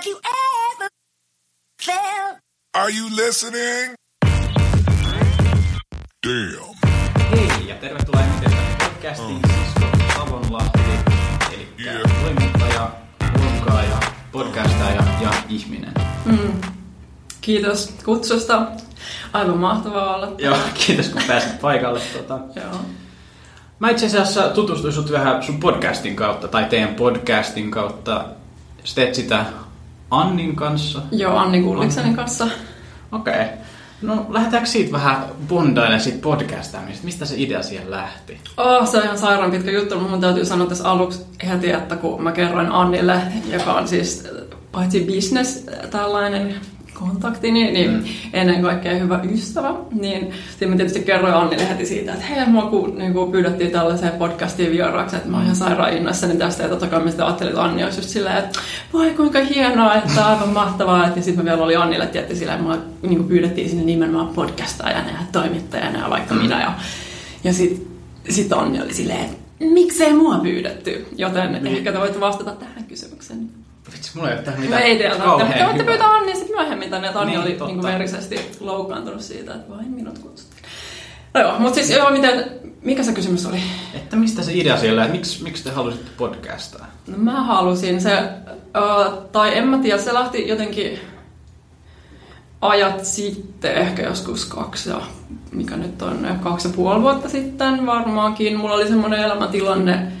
Have you ever felt? Are you listening? Damn. Hei ja tervetuloa Emitestä podcastiin Sisko Savonlahti, eli Yeah. toimittaja, runkaaja, podcastaja ja ihminen. Kiitos kutsusta. Aivan mahtavaa olla. Joo, kiitos kun pääsit paikalle. Tota. Joo. Mä itse asiassa tutustuin sut vähän sun podcastin kautta, tai teidän podcastin kautta. Sä teet sitä Annin kanssa. Joo, Anni Kulliksenin kanssa. Okei. Okay. No lähdetäänkö siitä vähän bondailemaan siitä podcastaamista? Mistä se idea siihen lähti? Oh, se on ihan sairaan pitkä juttu, mutta mun täytyy sanoa tässä aluksi heti, että kun mä kerroin Annille, joka on siis paitsi business tällainen kontakti, niin, niin mm. ennen kaikkea hyvä ystävä, niin sitten mä tietysti kerroin Annille heti siitä, että hei, mua kun, niin kun pyydettiin tällaiseen podcastiin vieraaksi, että mä oon ihan sairaan innoissani tästä, ja totta kai mä sitten ajattelin, että Anni olisi just silleen, että voi kuinka hienoa, että aivan mahtavaa, että sitten mä vielä oli Annille, tietysti sillä, että mua niin pyydettiin sinne nimenomaan podcastajana ja toimittajana ja vaikka Mm. minä, ja, ja sitten sit Anni oli silleen, että miksei mua pyydetty, joten Niin. ehkä te voitte vastata tähän kysymykseen. Vitsi, mulla ei ole tähän mitään ei kauhean hyvää. pyytää Annia sitten myöhemmin tänne, että Anni Niin, oli totta. niin verisesti loukkaantunut siitä, että vain minut kutsuttiin. No joo, mutta siis joo, miten, mikä se kysymys oli? Että mistä se idea siellä, että miksi, miksi te halusitte podcastaa? No mä halusin se, uh, tai en mä tiedä, se lähti jotenkin ajat sitten, ehkä joskus kaksi ja mikä nyt on, kaksi ja puoli vuotta sitten varmaankin. Mulla oli semmoinen elämäntilanne,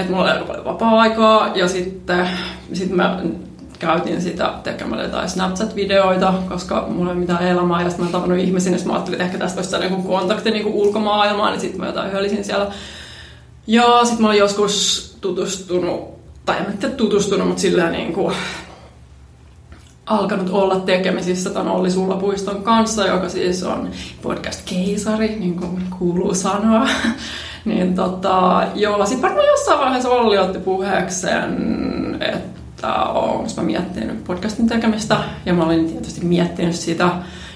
että mulla oli paljon vapaa-aikaa ja sitten sit mä käytin sitä tekemällä jotain Snapchat-videoita, koska mulla ei ole mitään elämää ja sitten mä tavannut ihmisiä, niin mä ajattelin, että ehkä tästä olisi joku kontakti niin ulkomaailmaan, niin sitten mä jotain hölisin siellä. Ja sitten mä olin joskus tutustunut, tai en mä tutustunut, mutta silleen niin kuin alkanut olla tekemisissä tämän Olli Sullapuiston kanssa, joka siis on podcast-keisari, niin kuin kuuluu sanoa. Niin tota, joo, sitten varmaan jossain vaiheessa Olli otti puheekseen, että onko mä miettinyt podcastin tekemistä, ja mä olin tietysti miettinyt sitä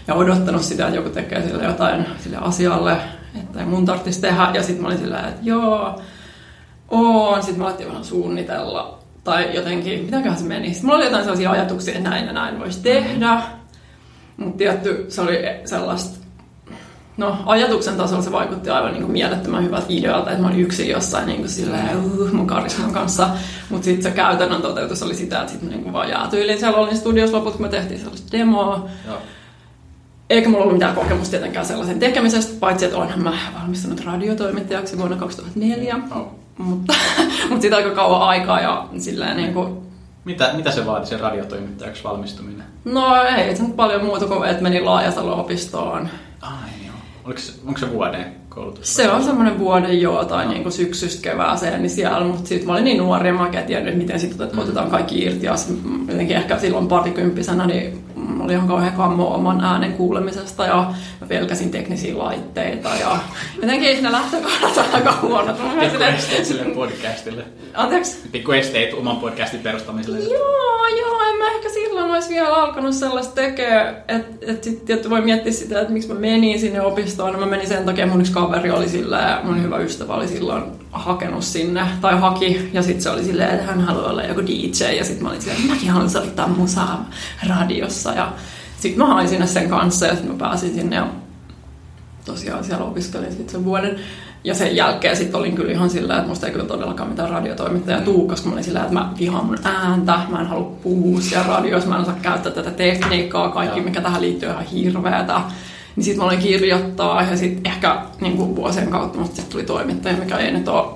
ja odottanut sitä, että joku tekee sille jotain sille asialle, että ei mun tarvitsisi tehdä, ja sitten mä olin silleen, että joo, on. Sitten mä alettiin vähän suunnitella. Tai jotenkin, mitäköhän se meni. Sitten mulla oli jotain sellaisia ajatuksia, että näin ja näin voisi tehdä. Mutta tietty, se oli sellaista... No, ajatuksen tasolla se vaikutti aivan niin kuin mielettömän hyvältä idealta, että mä olin yksin jossain niin kuin silleen, uh, mun karisman kanssa. Mutta sitten se käytännön toteutus oli sitä, että sitten niin kuin vaan jäätyilin siellä olin studiossa loput, kun me tehtiin sellaista demoa. Joo. Eikä mulla ollut mitään kokemusta tietenkään sellaisen tekemisestä, paitsi että olenhan mä valmistunut radiotoimittajaksi vuonna 2004. Oh. Mutta, mutta siitä aika kauan aikaa ja silleen niin kuin, Mitä, mitä se vaati sen radiotoimittajaksi valmistuminen? no ei se nyt paljon muuta kuin, että menin Laajasalo-opistoon. Ai. Oliko onko se vuoden koulutus? Se on semmoinen vuoden joo, tai niin kuin syksystä kevääseen, niin siellä, mutta sitten mä olin niin nuori ja mä en tiennyt, miten sitten otetaan kaikki irti. Ja jotenkin ehkä silloin parikymppisenä, niin mä olin ihan kauhean kammo oman äänen kuulemisesta ja mä pelkäsin teknisiä laitteita ja jotenkin ne lähtökohdat on aika huonot. Mä Pikku esteet sille podcastille. Anteeksi? Pikku esteet oman podcastin perustamiselle. Joo, joo, en mä ehkä silloin olisi vielä alkanut sellaista tekee, että et sitten voi miettiä sitä, että miksi mä menin sinne opistoon. Mä menin sen takia, mun yksi kaveri oli sillä ja mun hyvä ystävä oli silloin hakenut sinne, tai haki, ja sitten se oli silleen, että hän haluaa olla joku DJ, ja sitten mä olin silleen, että mäkin haluan soittaa musaa radiossa, ja sitten mä hain sinne sen kanssa, ja sitten mä pääsin sinne, ja tosiaan siellä opiskelin sitten sen vuoden. Ja sen jälkeen sitten olin kyllä ihan sillä, että musta ei kyllä todellakaan mitään radiotoimittaja tuu, koska mä olin sillä, että mä vihaan mun ääntä, mä en halua puhua siellä radioissa, mä en osaa käyttää tätä tekniikkaa, kaikki mikä tähän liittyy on ihan hirveätä. Niin sitten mä olin kirjoittaa ja sitten ehkä niin kuin vuosien kautta musta sit tuli toimittaja, mikä ei nyt ole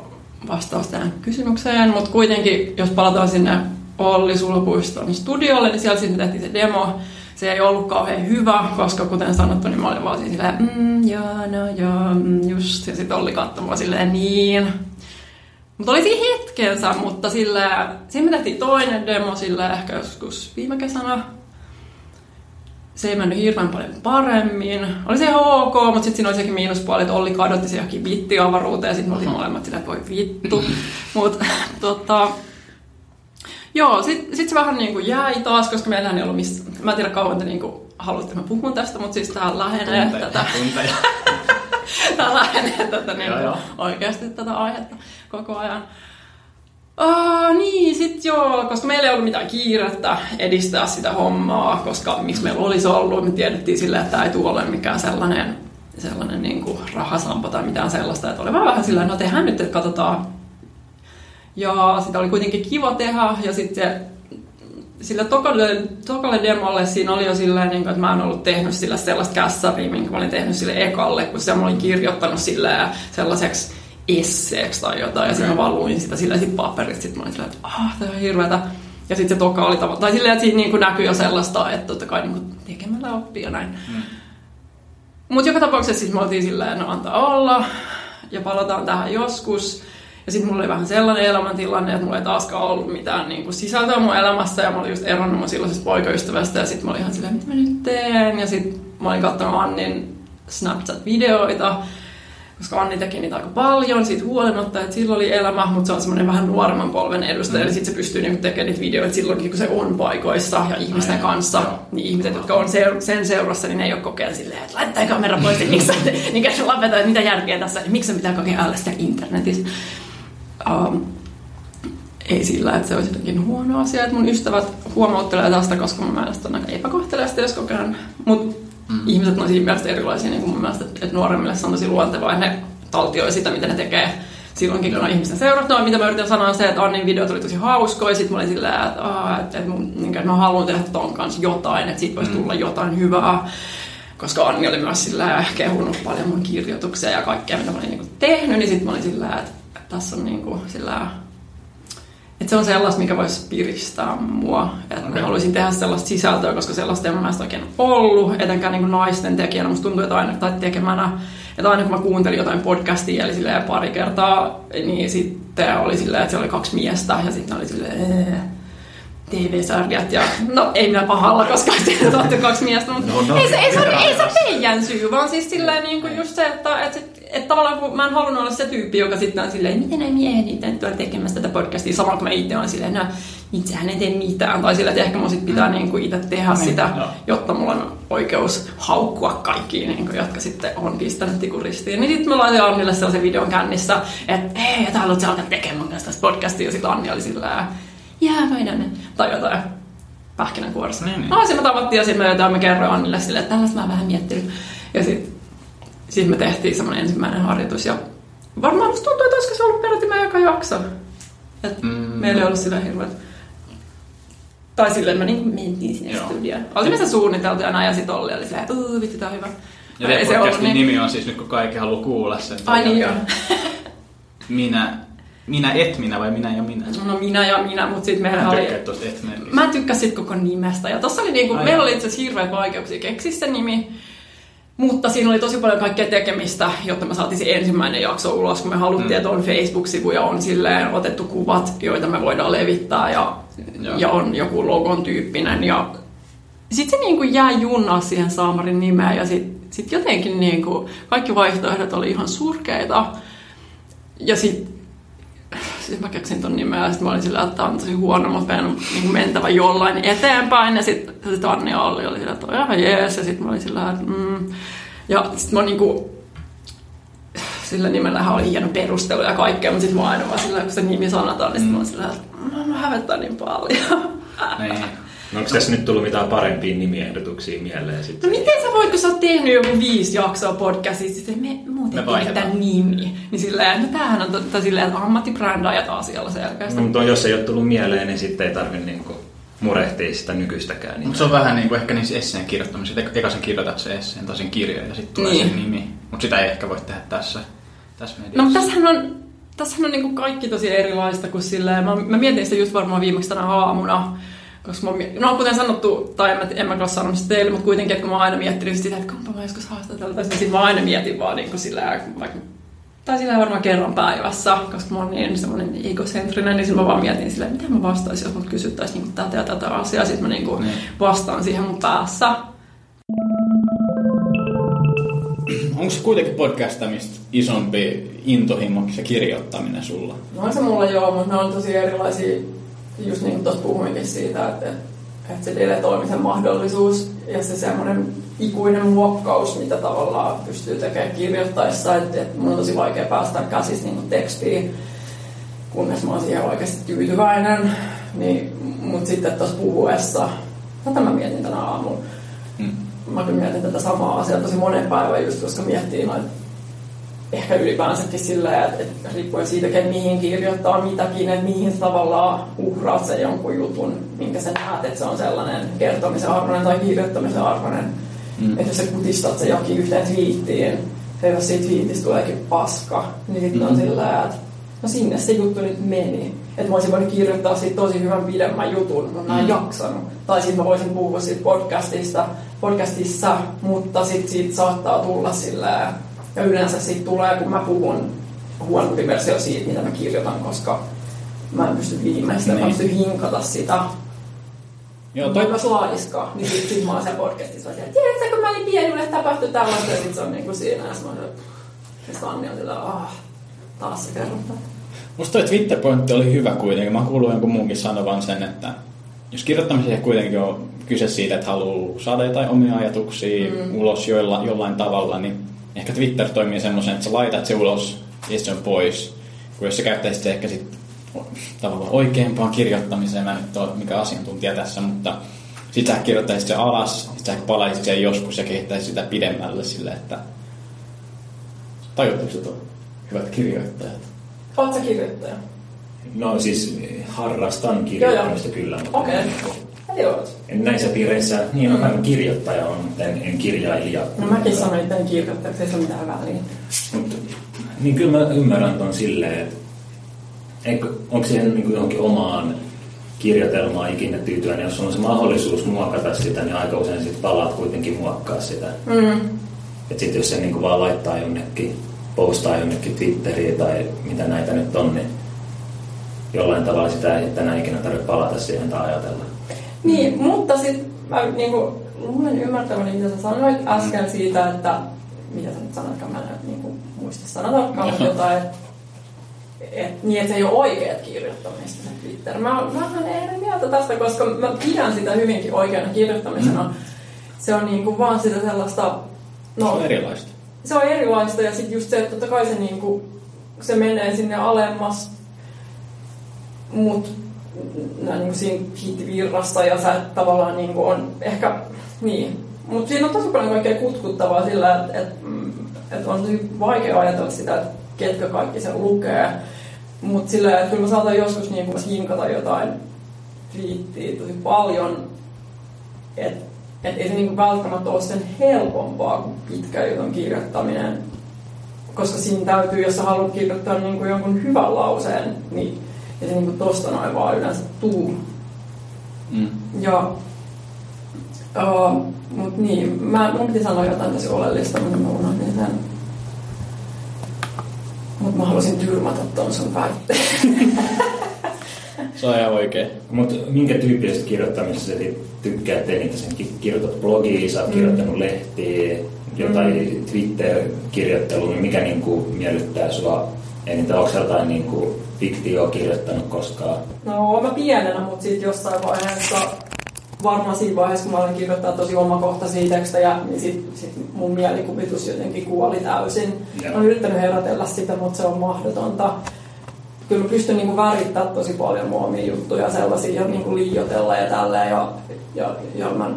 vastaus tähän kysymykseen, mutta kuitenkin jos palataan sinne Olli Sulpuiston studiolle, niin siellä sitten tehtiin se demo. Se ei ollut kauhean hyvä, koska kuten sanottu, niin mä olin vaan silleen, mm, joo, no joo, mm, just. Ja sitten Olli katsoi mua silleen, niin. Mutta oli siinä hetkensä, mutta sillä, siinä me tehtiin toinen demo sillä ehkä joskus viime kesänä. Se ei mennyt hirveän paljon paremmin. Oli se ihan ok, mutta sitten siinä oli sekin miinuspuoli, että Olli kadotti se johonkin bittiavaruuteen ja sitten oltiin molemmat silleen, että voi vittu. Mutta tota, Joo, sitten sit se vähän niin kuin jäi taas, koska meillä ei ollut missä... Mä en tiedä kauan te niin kuin haluatte, mä puhun tästä, mutta siis tää lähenee Tunteja. tätä. Tunteja. Tää lähenee tätä niin Joo, kuin, joo. oikeasti tätä aihetta koko ajan. Uh, niin, sit joo, koska meillä ei ollut mitään kiirettä edistää sitä hommaa, koska miksi meillä olisi ollut, me tiedettiin sille, että ei tule ole mikään sellainen, sellainen niin kuin rahasampo tai mitään sellaista, että oli vaan vähän sillä no tehdään nyt, että katsotaan. Ja sitä oli kuitenkin kiva tehdä, ja sitten sillä tokalle, tokalle demolle siinä oli jo silleen, niin kuin, että mä en ollut tehnyt sillä sellaista kässäriä, minkä mä olin tehnyt sille ekalle, kun se mä olin kirjoittanut sille sellaiseksi esseeksi tai jotain, ja sitten mä vaan luin sitä silleen sit paperista, sitten mä olin silleen, että ah, tämä on hirveätä. Ja sitten se toka oli tavallaan, tai silleen, että siinä niin kuin näkyy jo sellaista, että totta kai niin kuin tekemällä oppii ja näin. Mm. Mutta joka tapauksessa siis me oltiin silleen, no antaa olla, ja palataan tähän joskus. Ja sitten mulla oli vähän sellainen elämäntilanne, että mulla ei taaskaan ollut mitään niin kuin sisältöä mun elämässä, ja mä olin just eronnut mun silloisesta poikaystävästä, ja sitten mä olin ihan silleen, mitä mä nyt teen? Ja sitten mä olin katsonut Annin Snapchat-videoita, koska Anni teki niitä aika paljon siitä huolimatta, että sillä oli elämä, mutta se on semmoinen vähän nuoremman polven edustaja, mm. eli sitten se pystyy niinku tekemään niitä videoita silloinkin, kun se on paikoissa ja ihmisten Ai, kanssa. Joo. Niin ihmiset, jotka on seur- sen seurassa, niin ne ei ole kokea silleen, että laittaa kamera pois, niin miksi niin käy lapeta, että mitä järkeä tässä, niin miksi pitää kokea äänestää internetissä. Um, ei sillä, että se olisi jotenkin huono asia, että mun ystävät huomauttelee tästä, koska mun mielestä on aika epäkohteliasta, jos kokeen. Mutta mm. ihmiset on siinä mielessä erilaisia, niin kuin mun mielestä, että nuoremmille se on tosi luontevaa, että ne taltioi sitä, mitä ne tekee silloinkin, kun on ihmisten seurat. No, mitä mä yritän sanoa on se, että Annin videot oli tosi hauskoja, sit mä olin silleen, että, aah, että, että, mun, niin, että mä haluan tehdä ton kanssa jotain, että siitä voisi mm. tulla jotain hyvää. Koska Anni oli myös sillä kehunut paljon mun kirjoituksia ja kaikkea, mitä mä olin niin kuin, tehnyt, niin sitten mä olin silleen, että, että tässä on niin kuin, sillä että se on sellaista, mikä voisi piristää mua. Että okay. mä haluaisin tehdä sellaista sisältöä, koska sellaista ei mun mielestä oikein ollut, etenkään niin kuin naisten tekijänä. Musta tuntuu, että aina tai tekemänä, että aina kun mä kuuntelin jotain podcastia, eli silleen pari kertaa, niin sitten oli silleen, että siellä oli kaksi miestä, ja sitten oli silleen, TV-sarjat ja no ei minä pahalla, koska on kaksi miestä, mutta no, no, ei, se, ei, se, ei se meidän syy, vaan siis silleen niin kuin just se, että, että, että tavallaan kun mä en halunnut olla se tyyppi, joka sitten on silleen, miten ne miehet niitä tuolla tekemässä tätä podcastia, samalla kun mä itse olen silleen, no itsehän ei tee mitään, tai silleen, että ehkä mun sit pitää mm. niin kuin itse tehdä mm. sitä, no. jotta mulla on oikeus haukkua kaikki, niin kuin, jotka sitten on pistänyt tikuristiin. Niin sitten mä laitoin Annille sellaisen videon kännissä, että hei, että haluatko alkaa tekemään tästä podcastia, ja sitten Anni oli silleen, jää voidaan, tai jotain pähkinänkuoressa. Niin, niin. No, sitten me tavattiin ja sitten me jotain, me kerroin Annille silleen, että tällaista mä oon vähän miettinyt. Ja sitten sit me tehtiin semmoinen ensimmäinen harjoitus ja varmaan musta tuntuu, että olisiko se ollut peräti meidän eka jakso. Et mm. Meillä ei ollut sillä hirveät tai silleen me niin mentiin sinne Joo. studioon. Olisimme se suunniteltu ja näin ja sitten Olli oli silleen, että vitsi tää on hyvä. Ja podcastin niin... nimi on siis nyt kun kaikki haluaa kuulla sen. Ai niin joo. minä minä et minä vai minä ja minä? No minä ja minä, mutta sitten meillä mä oli... et Mä tykkäsin koko nimestä. Ja tossa oli niinku, Ai meillä oli itse asiassa hirveät vaikeuksia keksiä se nimi. Mutta siinä oli tosi paljon kaikkea tekemistä, jotta me saatiin se ensimmäinen jakso ulos, kun me haluttiin, mm. että on Facebook-sivuja, on silleen otettu kuvat, joita me voidaan levittää ja, ja on joku logon tyyppinen. Ja sitten se niinku jää junnaa siihen Saamarin nimeen ja sitten sit jotenkin niinku, kaikki vaihtoehdot oli ihan surkeita. Ja sitten siis mä keksin ton nimeä ja sitten mä olin sillä, että tämä on tosi huono, mutta meidän on niin mentävä jollain eteenpäin. Ja sitten sit Anni Olli oli sillä, että ihan jees. Ja sitten mä olin sillä, että mm. Ja sitten mä niinku, sillä nimellähän oli hieno perustelu ja kaikkea, mutta sitten mä aina vaan sillä, kun se nimi sanotaan, niin sitten mä olin sillä, että mä hävettää niin paljon. Niin. No onko tässä nyt tullut mitään parempia nimiehdotuksia mieleen sitten? No miten sä voit, kun sä oot tehnyt joku viisi jaksoa podcastista, sitten me muuten tehdään nimi. Niin silleen, no tämähän on totta silleen, että ammattibrändäjät asialla selkeästi. No, mutta jos ei ole tullut mieleen, niin sitten ei tarvitse niinku murehtia sitä nykyistäkään. Niin mutta se on vähän niin kuin ehkä niissä esseen kirjoittamisessa, että eka sä kirjoitat se esseen tai sen kirjan ja sitten tulee niin. se nimi. Mutta sitä ei ehkä voi tehdä tässä, tässä mediassa. No mutta tässähän on, tässähän on niin kuin kaikki tosi erilaista kuin silleen, mä, mä mietin sitä just varmaan viimeksi tänä aamuna, koska mä, no kuten sanottu, tai en mä, en mä kyllä sanomassa teille, mutta kuitenkin, että kun mä oon aina miettinyt sitä, että kumpa mä joskus haastateltaisin, niin sit mä aina mietin vaan niin kuin sillä, vaikka tai sillä varmaan kerran päivässä, koska mä oon niin semmoinen egocentrinen, niin mä vaan mietin sillä, mitä mä vastaisin, jos mut kysyttäisiin niin tätä ja tätä asiaa, sitten mä niin kuin vastaan siihen mun päässä. Onko se kuitenkin podcastamista isompi intohimo se kirjoittaminen sulla? No on se mulla joo, mutta ne on tosi erilaisia just niin kuin tuossa puhuinkin siitä, että, että se deletoimisen mahdollisuus ja se semmoinen ikuinen muokkaus, mitä tavallaan pystyy tekemään kirjoittaessa, että, että mun on tosi vaikea päästä käsistä niin tekstiin kunnes mä oon siihen oikeasti tyytyväinen. Niin, mutta sitten tuossa puhuessa, tätä mä mietin tänä aamulla, Mm. mä kyllä mietin tätä samaa asiaa tosi monen päivän just, koska miettii noita ehkä ylipäänsäkin sillä, että, että riippuen siitä, että mihin kirjoittaa mitäkin, että mihin sä tavallaan uhraat sen jonkun jutun, minkä sä näet, että se on sellainen kertomisen arvoinen tai kirjoittamisen arvoinen. Mm. Että jos sä kutistat se jokin yhteen twiittiin, ja jos siitä twiitistä tuleekin paska, niin sitten mm. on sillä että no sinne se juttu nyt meni. Että mä olisin voinut kirjoittaa siitä tosi hyvän pidemmän jutun, mutta mä en mm. jaksanut. Tai sitten mä voisin puhua siitä podcastista, podcastissa, mutta sitten siitä saattaa tulla sillä ja yleensä siitä tulee, kun mä puhun huonompi versio siitä, mitä mä kirjoitan, koska mä en pysty viimeistä, niin. mä pysty hinkata sitä. Joo, Toi... myös laiskaa, niin sit, sit mä oon siellä podcastissa siellä, tiedätkö, kun mä olin pieni, mulle tapahtui tällaista, ja sit se on niinku siinä, ja mä oon siellä, ja Sanni on sillä, ah, taas se kerrotaan. musta toi Twitter-pointti oli hyvä kuitenkin. Mä kuulin jonkun muunkin sanovan sen, että jos kirjoittamisessa kuitenkin on kyse siitä, että haluaa saada jotain omia ajatuksia mm. ulos joilla, jollain tavalla, niin ehkä Twitter toimii semmoisen, että sä laitat se ulos ja se on pois. Kun jos sä käyttäisit se ehkä sit tavallaan oikeampaan kirjoittamiseen, mä en nyt ole mikä asiantuntija tässä, mutta sit sä kirjoittaisit se alas, sit sä palaisit sen joskus ja kehittäisit sitä pidemmälle sille, että tajutteko tuo hyvät kirjoittajat? Sä kirjoittaja? No siis harrastan kirjoittamista kyllä, mutta Okei. Oot. en näissä piireissä, niin on mm. kirjoittaja on, mutta en, en kirjailija. No mäkin sanoin, että en kirjoittaja, ei se ole mitään väliä. Mut, niin kyllä mä ymmärrän ton silleen, että onko siihen niin johonkin omaan kirjoitelmaan ikinä tyytyväinen, jos on se mahdollisuus muokata sitä, niin aika usein sit palaat kuitenkin muokkaa sitä. Mm. Että sitten jos se niin vaan laittaa jonnekin, postaa jonnekin Twitteriin tai mitä näitä nyt on, niin jollain tavalla sitä ei tänä ikinä tarvitse palata siihen tai ajatella. Niin, mutta sitten mä niinku, luulen ymmärtäväni, mitä sä sanoit äsken siitä, että mitä sä nyt sanoitkaan, mä en niinku, muista sana tarkkaan, mutta jotain, että et, niin, että se ei ole oikeat kirjoittamista se Twitter. Mä oon vähän eri mieltä tästä, koska mä pidän sitä hyvinkin oikeana kirjoittamisena. Mm. Se on niinku vaan sitä sellaista... Se on erilaista. se on erilaista ja sitten just se, että totta kai se, niinku, se menee sinne alemmas, mutta niinku siinä hitvirrassa ja sä tavallaan niinku on ehkä, niin. Mutta siinä on tosi paljon kaikkea kutkuttavaa sillä, että et, et on tosi vaikea ajatella sitä, että ketkä kaikki sen lukee. Mutta sillä että kyllä mä saatan joskus niinku hinkata jotain twiittiä tosi paljon, että et ei se niinku välttämättä ole sen helpompaa kuin pitkä jutun kirjoittaminen. Koska siinä täytyy, jos sä haluat kirjoittaa niinku jonkun hyvän lauseen, niin ei se niinku tosta noin vaan yleensä tuu. Mm. Ja, uh, mut niin, mä, mun piti sanoa jotain tosi oleellista, mutta mä unohdin sen. Mut mä halusin tyrmätä ton sun väitteen. Se on ihan oikein. Mutta minkä tyyppisestä kirjoittamisesta sä tykkäät eniten? Sen ki- kirjoitat blogia, sä oot Mm. kirjoittanut lehtiä, jotain Twitter-kirjoittelua, niin mikä niinku miellyttää sua eniten? Onko jotain niinku fiktioa kirjoittanut koskaan? No, mä pienenä, mutta sitten jossain vaiheessa, varmaan siinä vaiheessa, kun mä aloin kirjoittaa tosi omakohtaisia tekstejä, niin sit, sit mun mielikuvitus jotenkin kuoli täysin. Joo. Olen yrittänyt herätellä sitä, mutta se on mahdotonta. Kyllä mä pystyn niinku värittämään tosi paljon mun omia juttuja sellaisia ja niinku liioitella ja tälleen. Ja, ja, ja mä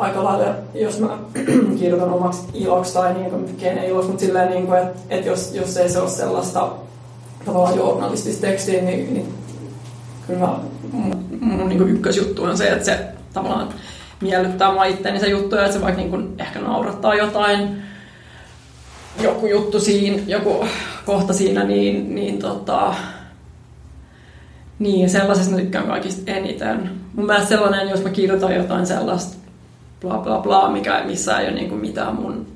aika lailla, jos mä kirjoitan omaksi iloksi tai niin kuin, kenen iloksi, mutta silleen, niin kuin, että, että jos, jos ei se ole sellaista tavallaan journalistista tekstiä, niin, niin kyllä mä, mun, mun niin ykkösjuttu on se, että se tavallaan miellyttää mua itteeni se juttu, ja että se vaikka niin kuin ehkä naurattaa jotain, joku juttu siinä, joku kohta siinä, niin, niin tota, niin, sellaisesta mä tykkään kaikista eniten. Mun mielestä sellainen, jos mä kirjoitan jotain sellaista bla bla bla, mikä, missä ei ole niinku mitään mun...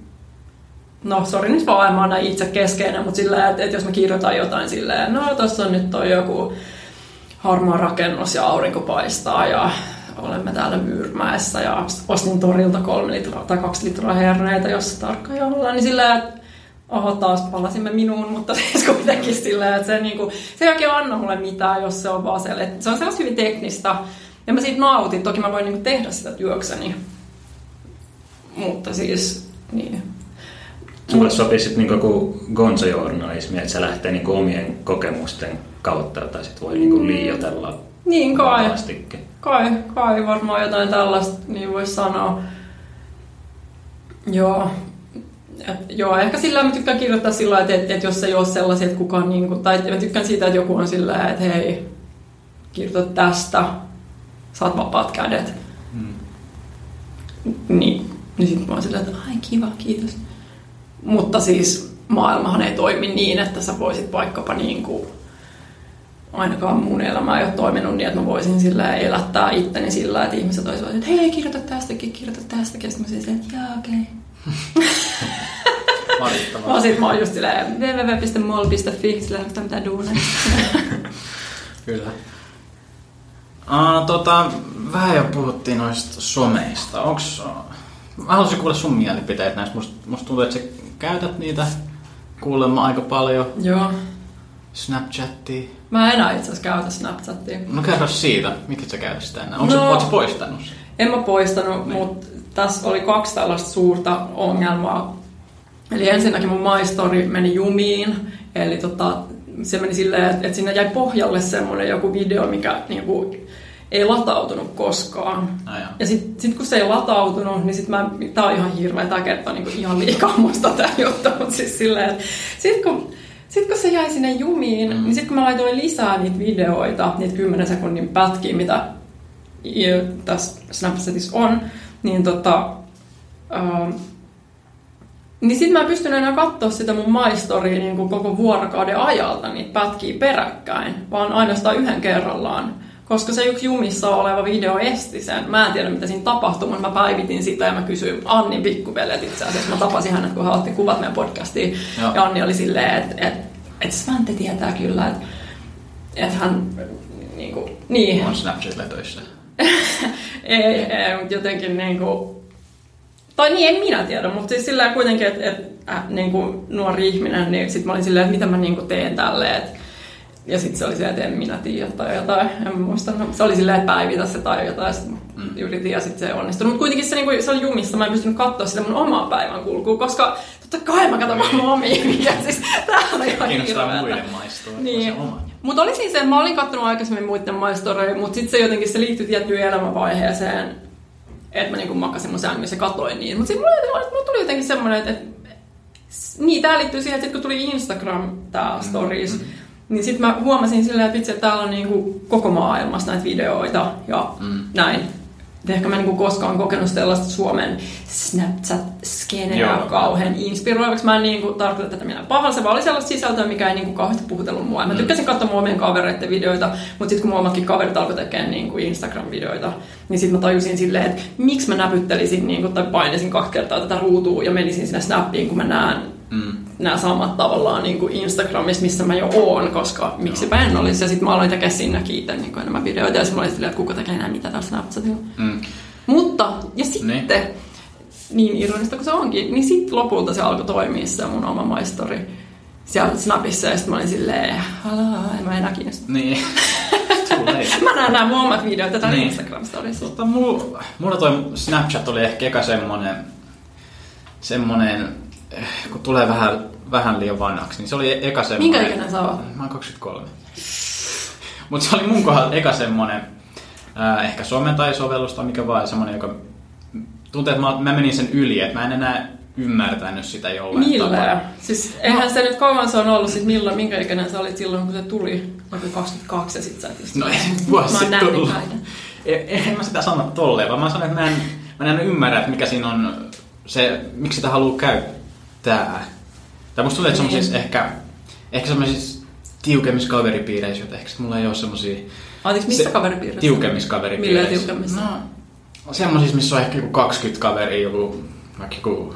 No, sori nyt vaan, mä oon itse keskeinen, mutta sillä että, että jos mä kirjoitan jotain silleen, no tossa on nyt toi joku harmaa rakennus ja aurinko paistaa ja olemme täällä Myyrmäessä ja ostin torilta kolme litraa tai kaksi litraa herneitä, jos tarkkaan ollaan, niin sillä että oho, taas palasimme minuun, mutta siis kuitenkin sillä, että se, niinku, se ei oikein anna mulle mitään, jos se on vaan se, että se on sellaista hyvin teknistä. Ja mä siitä nautin, toki mä voin niinku tehdä sitä työkseni. Mutta siis, niin. Sulle sopii sitten niinku joku gonzo-journalismi, että se lähtee niinku omien kokemusten kautta, tai sitten voi niinku liioitella Niin kai. Kai, kai varmaan jotain tällaista, niin voisi sanoa. Joo. Et, joo, ehkä sillä mä tykkään kirjoittaa sillä että, että, että jos ei ole sellaisia, että kukaan, niin kuin, tai mä tykkään siitä, että joku on sillä että hei, kirjoita tästä, saat vapaat kädet. Mm. Niin, niin sitten mä oon silleen, että ai kiva, kiitos. Mutta siis maailmahan ei toimi niin, että sä voisit vaikkapa niin kuin, ainakaan mun elämä ei ole toiminut niin, että mä voisin sillä elättää itteni sillä, että ihmiset olisivat, että hei, kirjoita tästäkin, kirjoita tästäkin. Sitten mä olisin että jaa, okei. Okay. Mä sit mä oon just silleen www.mol.fi, sillä ei ole mitään duuneja. Kyllä. Uh, tota, vähän jo puhuttiin noista someista. Onks, mä haluaisin kuulla sun mielipiteet näistä. Musta, musta tuntuu, että sä käytät niitä kuulemma aika paljon. Joo. Snapchattia. Mä en enää itse asiassa käytä Snapchatia. No kerro siitä, miksi sä käytät sitä enää? Onko No. sä, poistanut? En mä poistanut, mutta tässä oli kaksi tällaista suurta ongelmaa. Eli ensinnäkin mun maistori meni jumiin, eli tota, se meni silleen, että, että sinne jäi pohjalle semmoinen joku video, mikä niinku, ei latautunut koskaan. Ai jaa. Ja sitten sit kun se ei latautunut, niin sit mä, tää on ihan hirveä, tää kertoo niinku ihan liikaa musta tää juttu, mutta siis silleen, että sit kun, sit kun se jäi sinne jumiin, mm. niin sit kun mä laitoin lisää niitä videoita, niitä 10 sekunnin pätkiä, mitä tässä Snapchatissa on, niin tota, ähm, niin sit mä en pystynyt enää katsoa sitä mun maistoria niin kuin koko vuorokauden ajalta niitä pätkiä peräkkäin, vaan ainoastaan yhden kerrallaan. Koska se yksi jumissa oleva video esti sen. Mä en tiedä, mitä siinä tapahtui, mutta mä päivitin sitä ja mä kysyin Annin pikkuveljet itse asiassa. Mä tapasin hänet, kun hän otti kuvat meidän podcastiin. Joo. Ja Anni oli silleen, että et, et Svante tietää kyllä, että et hän niin kuin, niin, On Snapchatilla töissä. ei, ei, mutta jotenkin niinku... Tai niin, en minä tiedä, mutta siis sillä kuitenkin, että et, äh, niinku nuori ihminen, niin sit mä olin silleen, että mitä mä niinku teen tälle, et, ja sitten se oli se, että en minä tiedä tai jotain, en muista. No, se oli silleen, että päivitä se tai jotain, sit mm. yritin ja sitten se ei onnistunut. Mutta kuitenkin se, niinku, se oli jumissa, mä en pystynyt katsoa sitä mun omaa päivän kulkua, koska totta kai mä katson vaan mun omia videoita. Siis tää on ihan Kiinnostaa muiden maistua. Niin. Mutta oli siis se, että mä olin kattonut aikaisemmin muiden maistoreja, mutta sitten se jotenkin se liittyi tiettyyn elämänvaiheeseen, että mä niinku makasin mun sängyssä ja katoin niin. Mutta sitten mulla, mulla tuli jotenkin semmoinen, että, että niin, tää liittyy siihen, että sit kun tuli Instagram, tää stories, mm. Niin sitten mä huomasin silleen, että vitsi, että täällä on niinku koko maailmassa näitä videoita ja mm. näin. Et ehkä mä en niinku koskaan kokenut sellaista Suomen Snapchat-skeneä kauhean inspiroivaksi. Mä en niinku tarkoita tätä minä pahalla, se vaan oli sellaista sisältöä, mikä ei niinku kauheasti puhutellut mua. Mä tykkäsin katsoa mun omien kavereiden videoita, mutta sitten kun mun omatkin kaverit alkoi tekemään niinku Instagram-videoita, niin sitten mä tajusin silleen, että miksi mä näpyttelisin niinku, tai painisin kaksi kertaa tätä ruutua ja menisin sinne Snappiin, kun mä näen Mm. Nämä samat tavallaan niin kuin Instagramissa, missä mä jo oon, koska miksipä en olisi. Ja sitten mä aloin tekemään sinnekin itse niin enemmän videoita, ja olin silleen, että kuka tekee enää mitä täällä Snapchatilla. Mm. Mutta, ja sitten, Niin. niin, niin ironista kuin se onkin, niin sitten lopulta se alkoi toimia se mun oma maistori siellä Snapissa, ja sitten mä olin silleen, halaa, en mä enää kiinnosta. Niin. Mä näen nämä mun omat videot tätä Niin. niin. Instagram-storissa. Tota, mulla, mulla toi Snapchat oli ehkä eka semmonen, semmonen, kun tulee vähän, vähän liian vanhaksi, niin se oli eka semmonen... Minkä ikäinen sä oot? Mä oon 23. Mutta se oli mun kohdalla eka semmonen, äh, ehkä some tai sovellus tai mikä vaan, semmonen, joka tuntuu, että mä, mä menin sen yli, että mä en enää ymmärtänyt sitä jollain Millä? tapaa. Siis eihän se nyt kauan se on ollut, siis milloin, minkä ikäinen sä olit silloin, kun se tuli? Oliko 22 ja sit sä et istu. No ei vuosi sitten tullut. En, en mä sitä sano tolleen, vaan mä sanon, että mä en, mä en ymmärrä, että mikä siinä on se, miksi sitä haluaa käyttää. Tai musta tuntuu, että Niin. semmoisissa ehkä, ehkä semmoisissa tiukemmissa kaveripiireissä, joita ehkä mulla ei ole semmoisia Anteeksi, missä kaveripiirissä? tiukemmissa kaveripiireissä. Millä tiukemmissa? No, semmoisissa, missä on ehkä joku 20 kaveria, joku, vaikka joku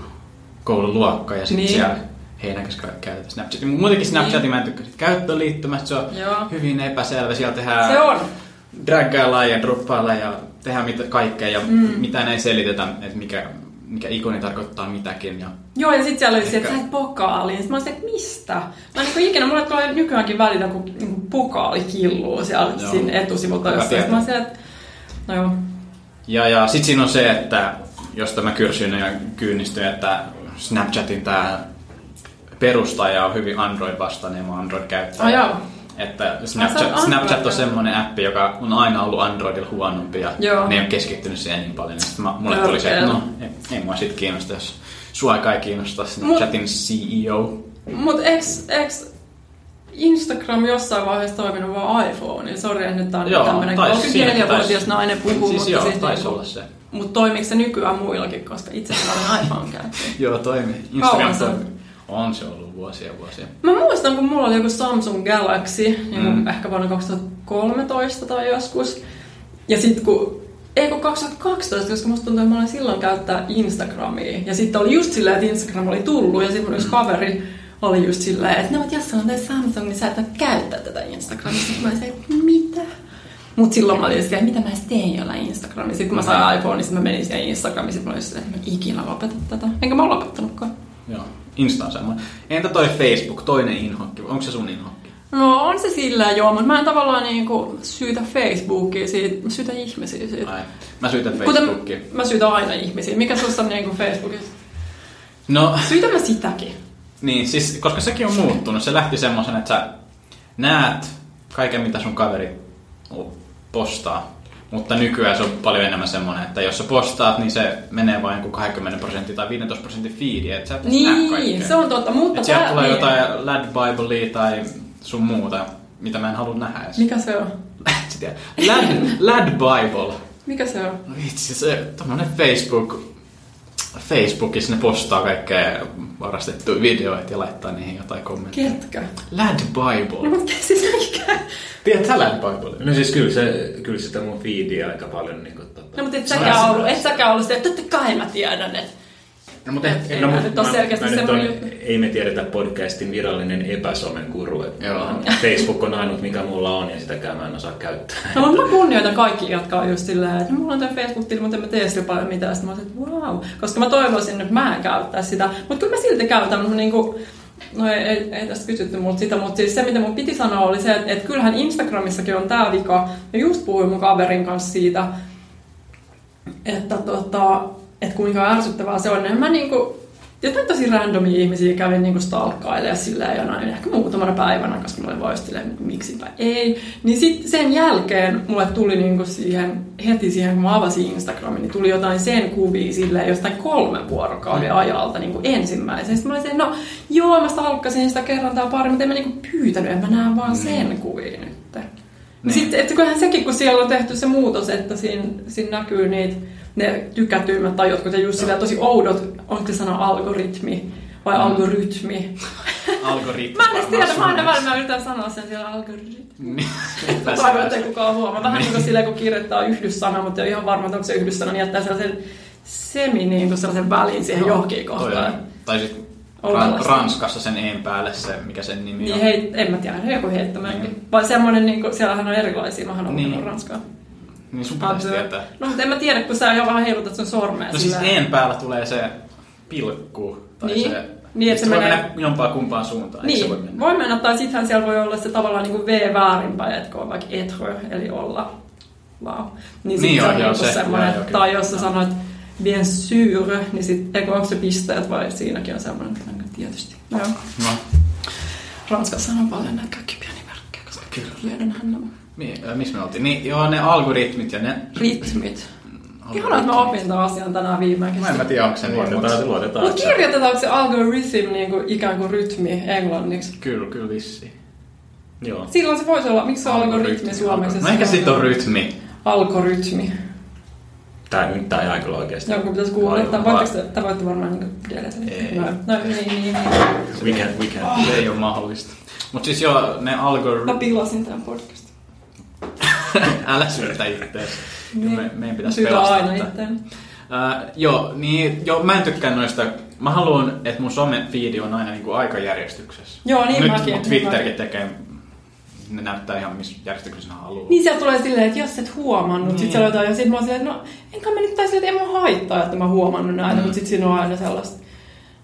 koululuokka ja sitten Niin. siellä heinäkäs käytetään Snapchatia. Muutenkin Snapchatin mä en tykkää käyttöliittymästä, se on Joo. hyvin epäselvä. Siellä tehdään Se on. draggaillaan ja droppaillaan ja tehdään mitä, kaikkea ja Mm. mitään ei selitetä, että mikä, mikä ikoni tarkoittaa mitäkin. Ja... Joo, ja sitten siellä oli se, että Ehkä. sä et pokaaliin. Sitten mä olin se, että mistä? Mä en niin ikinä, mulle tulee nykyäänkin välillä, kun niin pokaali killuu siellä Joo. siinä etusivulta jossain. Mä se, että no joo. Ja, ja sitten siinä on se, että josta mä kyrsyin ja kyynnistyin, että Snapchatin tämä perustaja on hyvin Android-vastainen ja mä Android-käyttäjä. Oh, joo. Että Snapchat, oot Snapchat on semmoinen appi, joka on aina ollut Androidilla huonompi ja Joo. ne ei ole keskittynyt siihen niin paljon. Sitten mä, mulle tuli se, että no, ei, ei mua sit kiinnosta, jos sua ei kiinnosta Snapchatin CEO. Mut eks, eks Instagram jossain vaiheessa toiminut vaan iPhone? Sori, että nyt tää on Joo, tämmönen taisi- 34-vuotias taisi- nainen puhuu, Siis mutta joo, siis taisi niinku- olla se. Mut toimiiko se nykyään muillakin, koska itse olen iPhone käyttäjä. Joo, toimi. Kauan Instagram se on? se ollut vuosia vuosia. Mä muistan, kun mulla oli joku Samsung Galaxy, niin Mm. mm. ehkä vuonna 2013 tai joskus. Ja sitten kun, ei kun 2012, koska musta tuntuu, että mä olin silloin käyttää Instagramia. Ja sitten oli just silleen, että Instagram oli tullut ja sitten mun yksi kaveri oli just silleen, että no, jos on toi Samsung, niin sä et voi käyttää tätä Instagramia. Sitten mä silleen, että mitä? Mut silloin mä olin silleen, mitä mä edes teen jollain Instagramissa. Sitten kun mä sain iPhone, niin sit mä menin siihen Instagramiin. Sitten mä olin silleen, että mä ikinä lopeta tätä. Enkä mä ole lopettanutkaan. Joo, Insta on semmoinen. Entä toi Facebook, toinen inhokki? Onko se sun inhokki? No on se sillä joo, mutta mä en tavallaan niinku syytä Facebookia siitä, mä syytän ihmisiä siitä. Ai, mä syytän Facebookia. Kuten mä syytän aina ihmisiä. Mikä sussa on niinku Facebookissa? No, Syytän mä sitäkin. niin, siis, koska sekin on muuttunut. Se lähti semmoisen, että sä näet kaiken, mitä sun kaveri postaa. Mutta nykyään se on paljon enemmän semmoinen, että jos sä postaat, niin se menee vain joku 20 prosenttia tai 15 prosentin feedi, että sä et näe Niin, kaikkea. se on totta, mutta Et sieltä tää- tulee niin. jotain Lad Biblea tai sun muuta, mitä mä en halua nähdä edes. Mikä se on? Lad, Lad Bible. Mikä se on? No Vitsi, se tommonen Facebook, Facebookissa ne postaa kaikkea varastettuja videoita ja laittaa niihin jotain kommentteja. Ketkä? Lad No Bible. mutta siis mikä? Tiedätkö Lad Bible? No siis kyllä, se, kyllä sitä mun feedia aika paljon niin kuin, tota, No mutta et säkään ollut, et säkään ollut sitä, että totta kai mä tiedän, että No, mutta et, Ei no, mä mut- nyt ole selkeästi mä nyt semmoinen... on, ei me tiedetä podcastin virallinen epäsomen Joo. Facebook on ainut, mikä mulla on, ja sitäkään mä en osaa käyttää. No, mutta mä kunnioitan kaikki, jotka on just silleen, että mulla on tämä Facebook-tili, mutta en mä tee sillä paljon mitään. Sitten mä olisin, että wow. Koska mä toivoisin, että mä en käyttää sitä. Mutta kyllä mä silti käytän. Mutta niinku, no ei, ei, ei tästä kysytty multa sitä, mutta siis se, mitä mun piti sanoa, oli se, että, että kyllähän Instagramissakin on tää vika. Ja just puhuin mun kaverin kanssa siitä, että, tota, että kuinka ärsyttävää se on. Ja mä niinku, jotain tosi randomia ihmisiä kävin niinku stalkkailemaan silleen jonain, ehkä muutamana päivänä, koska mä olin vaan silleen, miksipä ei. Niin sit sen jälkeen mulle tuli niinku siihen, heti siihen, kun mä avasin Instagramin, niin tuli jotain sen kuvia silleen jostain kolmen vuorokauden ajalta niinku ensimmäisen. Sitten mä olin silleen, no joo, mä stalkkasin sitä kerran tai pari, mutta en mä niinku pyytänyt, en mä näe vaan sen kuvia nyt. Niin. Sitten, että kyllähän sekin, kun siellä on tehty se muutos, että siinä, siinä näkyy niitä, ne tykätyimmät tai jotkut ja just sillä tosi oudot, onko se sana algoritmi vai Mm. algoritmi. Algoritmi. Mä en edes tiedä, mä aina varmaan välillä yritän sanoa sen siellä algoritmi. Niin. Toivon, että ei kukaan huomaa. Vähän niin kuin silleen, kun kirjoittaa yhdyssana, mutta ei ole ihan varma, että onko se yhdyssana, niin jättää sellaisen semi niin kuin sellaisen väliin siihen johonkin Toi kohtaan. on. Tai sitten se. Ranskassa sen en päälle se, mikä sen nimi Niin on. hei, en mä tiedä, joku heittämänkin. Vai semmoinen, niin kuin, siellähän on erilaisia, mä oon Niin. niin. ranskaa. Niin sun pitäisi tietää. No mutta en mä tiedä, kun sä ihan vähän heilutat sun sormea. No siis en päällä tulee se pilkku. Tai Niin. se, Niin, että se se voi menee- mennä jompaan kumpaan suuntaan. Niin, se voi mennä? voi mennä, tai sittenhän siellä voi olla se tavallaan niin kuin V väärinpäin, että on vaikka etre, eli olla. Wow. Niin, Niin se joo, on joo, niinku se- semmoinen, joo, joo, tai jos sä sanoit bien sûr, niin sit, eikö onko se pisteet vai siinäkin on semmoinen, että tietysti. Joo. No, Ranskassa on paljon näitä kaikki pieniä merkkejä, koska Kyllä. tiedänhän nämä niin, missä me oltiin? Niin, joo, ne algoritmit ja ne... ritmit. Ihanaa, että mä opin tämän asian tänään viimeinkin. Mä en mä tiedä, onko se niin, Luotetaan, mutta... luotetaan. Mutta että kirjoitetaanko se algorithm niin kuin, ikään kuin rytmi englanniksi? Kyllä, kyllä vissiin. Joo. Silloin se voisi olla, miksi se on algoritmi suomeksi? No ehkä sitten on rytmi. Algoritmi. Tää nyt tää ei kyllä oikeesti. Jonkun pitäisi googlata. Vai- Voitteko te, te voitte varmaan niin delete. Ei. No, no niin, niin, niin. We can, we can. Se ei ole mahdollista. Mutta siis joo, ne Mä algoritmit... pilasin tämän podcastin. Älä syytä ittees. Niin. Me, meidän pitäisi Syytä pelastaa aina itseäni. Uh, joo, niin, joo, mä en tykkää noista. Mä haluan, että mun some-feedi on aina niinku aikajärjestyksessä. Joo, niin Nyt mäkin. mun Twitterkin tekee, ne näyttää ihan missä järjestyksessä haluaa. Niin sieltä tulee silleen, että jos et huomannut, Niin. sit siellä jotain, ja sit mä oon silleen, että no enkä mä nyt tai silleen, että ei mua haittaa, että mä huomannut näitä, Mm. mutta sit siinä on aina sellaista.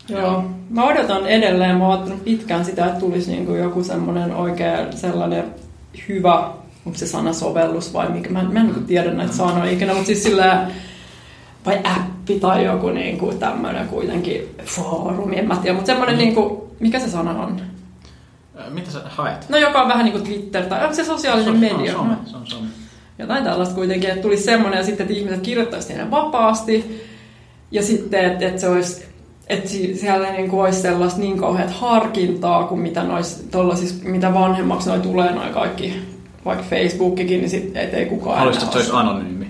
Joo. Joo. Mä odotan edelleen, mä oon ottanut pitkään sitä, että tulisi niinku joku semmonen oikein sellainen hyvä, onko se sana sovellus vai mikä, mä, en- mä en niinku tiedä näitä sanoja ikinä, mutta siis silleen, vai appi tai joku niinku tämmönen kuitenkin foorumi, en mä tiedä, mutta semmonen niinku, mikä se sana on? Mitä sä haet? No joka on vähän niin kuin Twitter tai onko se sosiaalinen Se on- media? Se on. Se on some. jotain tällaista kuitenkin, että tulisi semmoinen ja sitten, että ihmiset kirjoittaisivat sinne vapaasti ja sitten, että, että se olisi että si- siellä niin kuin olisi sellaista niin kauheat harkintaa kuin mitä, nois, mitä vanhemmaksi noi tulee noi kaikki, vaikka Facebookikin, niin sitten et ei kukaan Haluaisit, että se olisi anonyymi?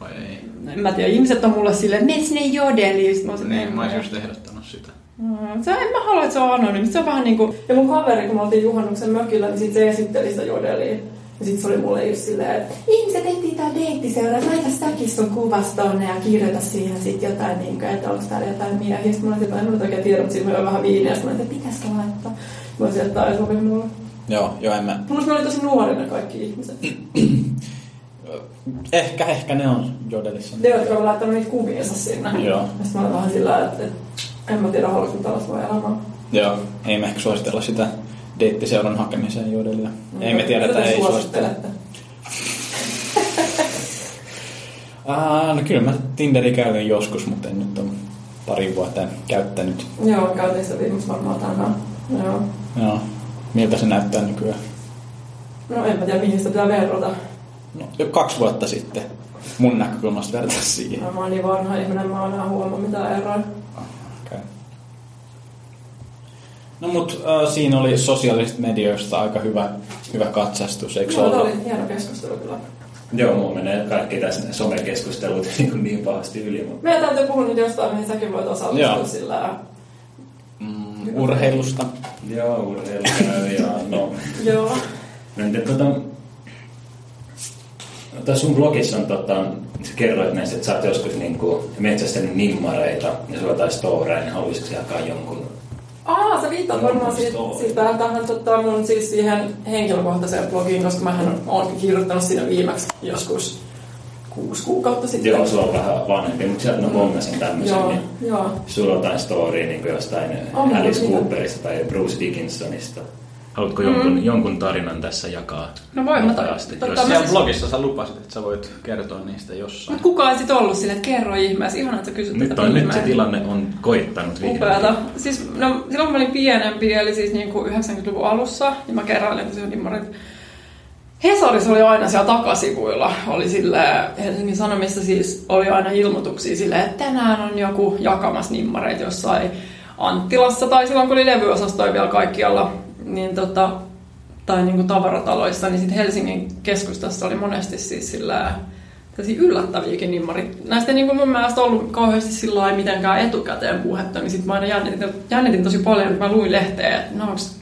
Vai ei? En mä tiedä, ihmiset on mulle silleen, mene sinne jodeliin. Sit Mä, oon silleen, Niin, mä "En olisin just ehdottanut sitä. Mm, Se, en mä halua, että se on anonyymi. Se on vähän niinku... Ja mun kaveri, kun me oltiin juhannuksen mökillä, niin sit se esitteli sitä jodeliin. Ja sit se oli mulle just silleen, että ihmiset etsii tää deittiseuraa, laita säkin sun kuvas tonne ja kirjoita siihen sit jotain, niin kuin, että onko täällä jotain miehiä. Sitten mä olin, että en mä nyt oikein tiedä, mutta siinä oli vähän viiniä. Sitten mä olin, että pitäisikö laittaa. Mä olisin, että tää ei sovi mulle. Joo, joo, en mä... Mulla ne oli tosi nuorina kaikki ihmiset. Ehkä, ehkä ne on jodelissa. Ne, jotka on laittanut niitä kuviinsa sinne. Joo. Ja Sitten mä olin vähän sillä, että, en mä tiedä, haluaisin tällaista vai elämää. Joo, ei me ehkä suositella sitä deittiseuran hakemiseen jodelia. Ei me tiedä, että ei suositella. Ah, no kyllä mä Tinderi käyn joskus, mutta en nyt ole pari vuotta käyttänyt. Joo, käytiin sitä viimeksi varmaan tänään. Joo. Joo. Miltä se näyttää nykyään? No en mä tiedä, mihin sitä pitää verrata. No, jo kaksi vuotta sitten mun näkökulmasta vertaa siihen. No, mä oon niin vanha ihminen, mä oon enää huomaa mitään eroa. Okay. No mut äh, siinä oli sosiaalisista medioista aika hyvä, hyvä katsastus, eikö tää ollut? oli hieno keskustelu kyllä. Joo, mulla menee kaikki tässä somekeskustelut niin, kuin niin pahasti yli, mutta Meidän täytyy puhua nyt jostain, mihin säkin voit osallistua Joo. sillä... Urheilusta. joo, urheilu käy ja no. Joo. No, entä tota, tässä sun blogissa on tota, sä kerroit näistä, että sä oot joskus niin kuin, metsästänyt nimmareita ja sulla tai storeja, niin haluaisitko jakaa jonkun? Aa, sä viittaat varmaan siitä, siitä tähän tota, mun siis siihen henkilökohtaiseen blogiin, koska mä oon kirjoittanut siinä viimeksi joskus kuusi kuukautta sitten. Joo, sulla on vähän vanhempi, mutta sieltä mä bongasin tämmöisen. Joo, Niin joo. sulla on jotain storya niin kuin jostain On, Alice mitä? Cooperista tai Bruce Dickinsonista. Haluatko jonkun, mm. jonkun tarinan tässä jakaa? No voin mä totta- Jos- Siellä siis- blogissa sä lupasit, että sä voit kertoa niistä jossain. Mutta kukaan ei sit ollut silleen, että kerro ihmeessä. Ihana, että sä kysyt Nyt, tätä on, nyt se tilanne on koittanut vihdoin. Upeata. Siis, no, silloin kun mä olin pienempi, eli siis niin kuin 90-luvun alussa, niin mä kerroin, että se on nimmarit. Hesarissa oli aina siellä takasivuilla, oli sille Helsingin Sanomissa siis oli aina ilmoituksia silleen, että tänään on joku jakamassa nimmareita jossain Anttilassa tai silloin kun oli levyosastoja vielä kaikkialla, niin tota, tai niin kuin tavarataloissa, niin sitten Helsingin keskustassa oli monesti siis sillä yllättäviäkin nimmarit. Näistä ei niin kuin mun mielestä ollut kauheasti sillä mitenkään etukäteen puhetta, niin sitten mä aina jännitin, jännitin tosi paljon, kun mä luin lehteä, että no onks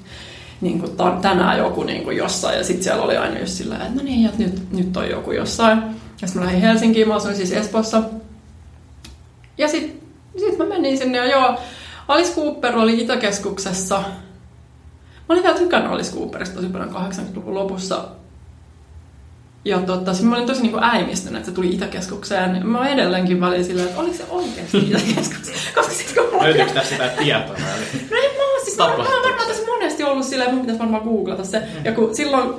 niin kuin tänään joku niin kuin jossain, ja sitten siellä oli aina just sillä että no niin, että nyt, nyt on joku jossain. Ja sitten mä lähdin Helsinkiin, mä asuin siis Espoossa. Ja sitten sit mä menin sinne, ja joo, Alice Cooper oli Itäkeskuksessa. Mä olin vielä tykännyt Alice Cooperista tosi paljon 80-luvun lopussa. Ja siis mä olin tosi niinku äimistynyt, että se tuli Itäkeskukseen. Mä edelleenkin väliin silleen, että oliko se oikeasti Itäkeskukseen? Koska sit kun mulla Löytyykö tästä sitä tietoa? No en mä oo siis, mä, mä oon Tapahtuuko varmaan tässä monesti ollut silleen, mun pitäisi varmaan googlata se. Ja kun silloin,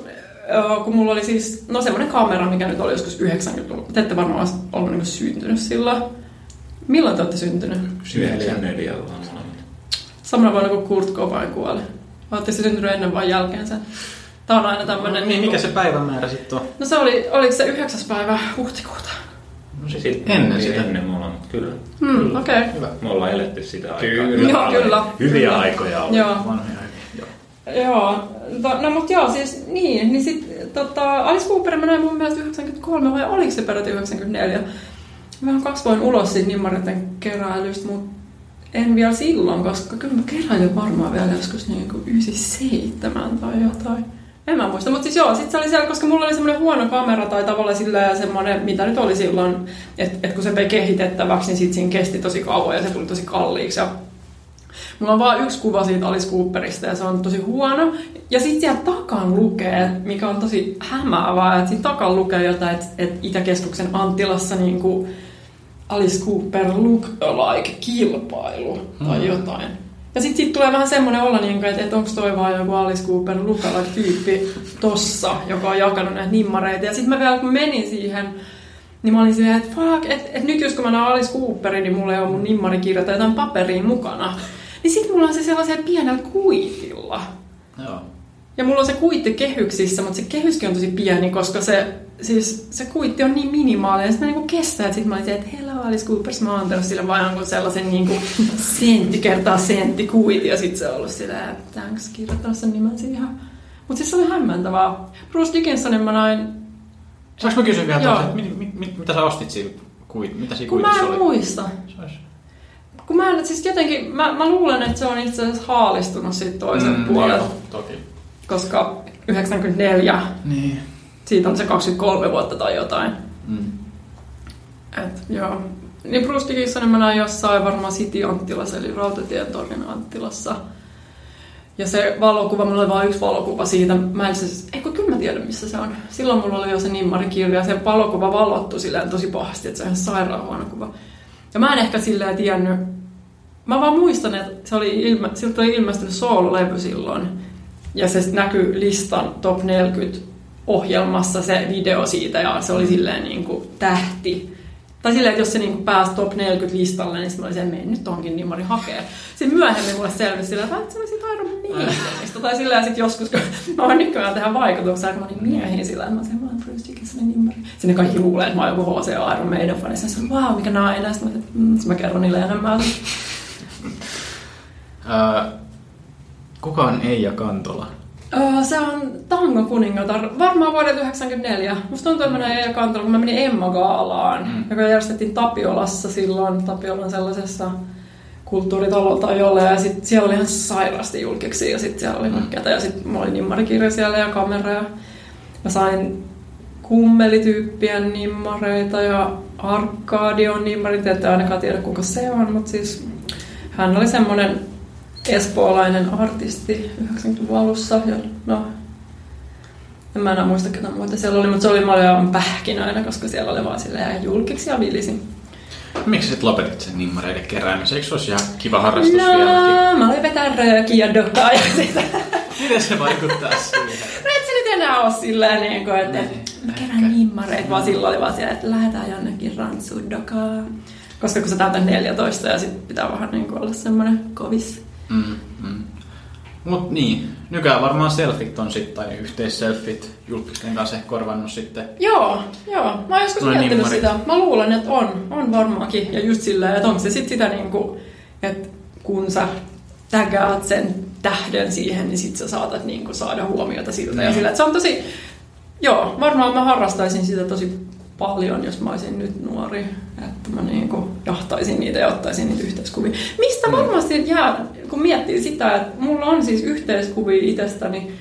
kun mulla oli siis, no semmonen kamera, mikä nyt oli joskus 90-luvulla. Te ette varmaan ollut niinku syntynyt silloin. Milloin te olette syntynyt? 94 ollaan molemmat. Samana vuonna kun Kurt Cobain kuoli. Olette syntynyt ennen vai jälkeen sen? Tää on aina tämmönen... Niin, mikä se päivämäärä sitten on? No se oli, oliko se 9. päivä huhtikuuta? No se Sitten ennen sitä. Ennen molemmat, kyllä. Hmm, okei. Okay. Hyvä. Me ollaan eletty sitä aikaa. Kyllä. Joo, kyllä. Hyviä Kyllä. aikoja oli. Joo. Vanhoja Joo. No mut joo, siis niin, niin sit tota, Alice Cooper mä näin mun mielestä 93 vai oliko se peräti 94? Vähän kasvoin ulos siitä nimmaritten keräilystä, mut en vielä silloin, koska kyllä mä keräilin varmaan vielä joskus niin kuin 97 tai jotain. En mä muista, mutta siis joo, sit se oli siellä, koska mulla oli semmoinen huono kamera tai tavallaan sillä ja semmoinen, mitä nyt oli silloin, että et kun se vei kehitettäväksi, niin sit siinä kesti tosi kauan ja se tuli tosi kalliiksi ja Mulla on vaan yksi kuva siitä Alice Cooperista ja se on tosi huono. Ja sitten siellä takan lukee, mikä on tosi hämäävää, että siinä takan lukee jotain, että, että Itäkeskuksen Antilassa niin kuin Alice Cooper look-alike-kilpailu tai jotain. Ja sitten siitä tulee vähän semmoinen olla, niin kuin, että, että onko toi vaan joku Alice Cooper look-alike-tyyppi tossa, joka on jakanut näitä nimmareita. Ja sitten mä vielä kun menin siihen, niin mä olin silleen, että fuck, että et nyt jos kun mä näen Alice Cooperin, niin mulla ei ole mun nimmarikirja tai jotain paperiin mukana. Niin sit mulla on se sellaisella pienellä kuitilla. Joo. Ja mulla on se kuitti kehyksissä, mutta se kehyskin on tosi pieni, koska se, siis, se kuitti on niin minimaalinen. Sitten mä niinku kestän, että sit mä olin että hello Alice Coopers, mä oon antanut sille vaan jonkun sellaisen niinku sentti kertaa sentti kuitti. Ja sitten se on ollut sillä, että thanks, kirjoittanut sen nimen siihen. Mutta siis se oli hämmentävää. Bruce Dickinsonin mä näin, Saanko mä kysyä vielä Joo. että mit, mit, mit, mitä sä ostit siinä kuit, mitä siinä kun mä en oli? muista. Se olisi- Kun mä en, siis jotenkin, mä, mä luulen, että se on itse asiassa haalistunut siitä toisen mm, puolelta, joo, toki. koska 94, Niin. siitä on se 23 vuotta tai jotain. Mm. Et, joo. Niin Bruce Dickinsonin mä näin jossain varmaan City Anttilassa, eli Rautatien tornin Anttilassa. Ja se valokuva, mulla oli vain yksi valokuva siitä. Mä en siis, eikö kyllä mä tiedän missä se on. Silloin mulla oli jo se nimmarikirja ja se valokuva valottu silleen tosi pahasti, että se on ihan sairaan huono kuva. Ja mä en ehkä silleen tiennyt, mä vaan muistan, että se oli ilme, siltä oli ilmestynyt soololevy silloin. Ja se näkyy listan top 40 ohjelmassa se video siitä ja se oli silleen niin kuin tähti. Tai silleen, että jos se niin pääsi top 40 listalle, niin mä olisin, että mene nyt tonkin nimmari hakee. Sitten myöhemmin mulle selvisi silleen, että se oli siitä Iron Maidenista. Tai silleen sitten joskus, kun mä oon nykyään tähän vaikutuksia, kun mä olin miehiin sillä, että mä olisin, mä Bruce Dickinsonin nimmari. Sinne kaikki luulee, että mä oon joku HC Iron Maiden fani. Sitten on, wow, mikä nainen. Sitten mä, mm, sitten mä kerron niille enemmän. Öö, kuka on Eija Kantola? Öö, se on Tango kuningatar, varmaan vuodelta 1994. Musta tuntuu, että mä näin Eija Kantola, kun mä menin Emma Gaalaan, mm. joka järjestettiin Tapiolassa silloin, Tapiolan sellaisessa kulttuuritalo tai jolle, ja sit siellä oli ihan sairaasti julkiksi, ja sitten siellä oli makkeita, ja sitten mulla oli nimmarikirja siellä ja kamera, ja mä sain kummelityyppien nimmareita, ja Arkadion nimmarit, ette ainakaan tiedä kuka se on, mutta siis hän oli semmoinen espoolainen artisti 90-luvun alussa. Ja, no, en mä enää muista ketä muita siellä oli, mutta se oli aivan pähkinöinä, koska siellä oli vaan silleen julkiksi ja vilisi. Miksi sit lopetit sen nimmareiden keräämisen? Eikö se olisi ihan kiva harrastus vieläkin? No, mä olin vetää röökiä ja dokaa ja sitä. Miten se vaikuttaa siihen? No et se nyt enää ole silleen, niin kuin, että Niin, mä kerään nimmareita, vaan silloin oli vaan siellä, että lähdetään jonnekin rantsuun dokaa. Koska kun sä täytät 14 ja sit pitää vähän niin kuin olla semmoinen kovis. Mm, mm. Mut niin, nykyään varmaan selfit on sitten, tai yhteisselfit julkisten kanssa ehkä korvannut sitten. Joo, joo. Mä oon joskus Noin miettinyt nimmarit. sitä. Mä luulen, että on. On varmaankin. Ja just silleen, että onko se sitten sitä niinku, että kun sä tägäät sen tähden siihen, niin sit sä saatat niinku saada huomiota siltä. Ja Niin. sillä, että se on tosi... Joo, varmaan mä harrastaisin sitä tosi paljon, jos mä olisin nyt nuori. Että mä niinku jahtaisin niitä ja ottaisin niitä yhteiskuvia. Mistä varmasti jää, kun miettii sitä, että mulla on siis yhteiskuvia itsestäni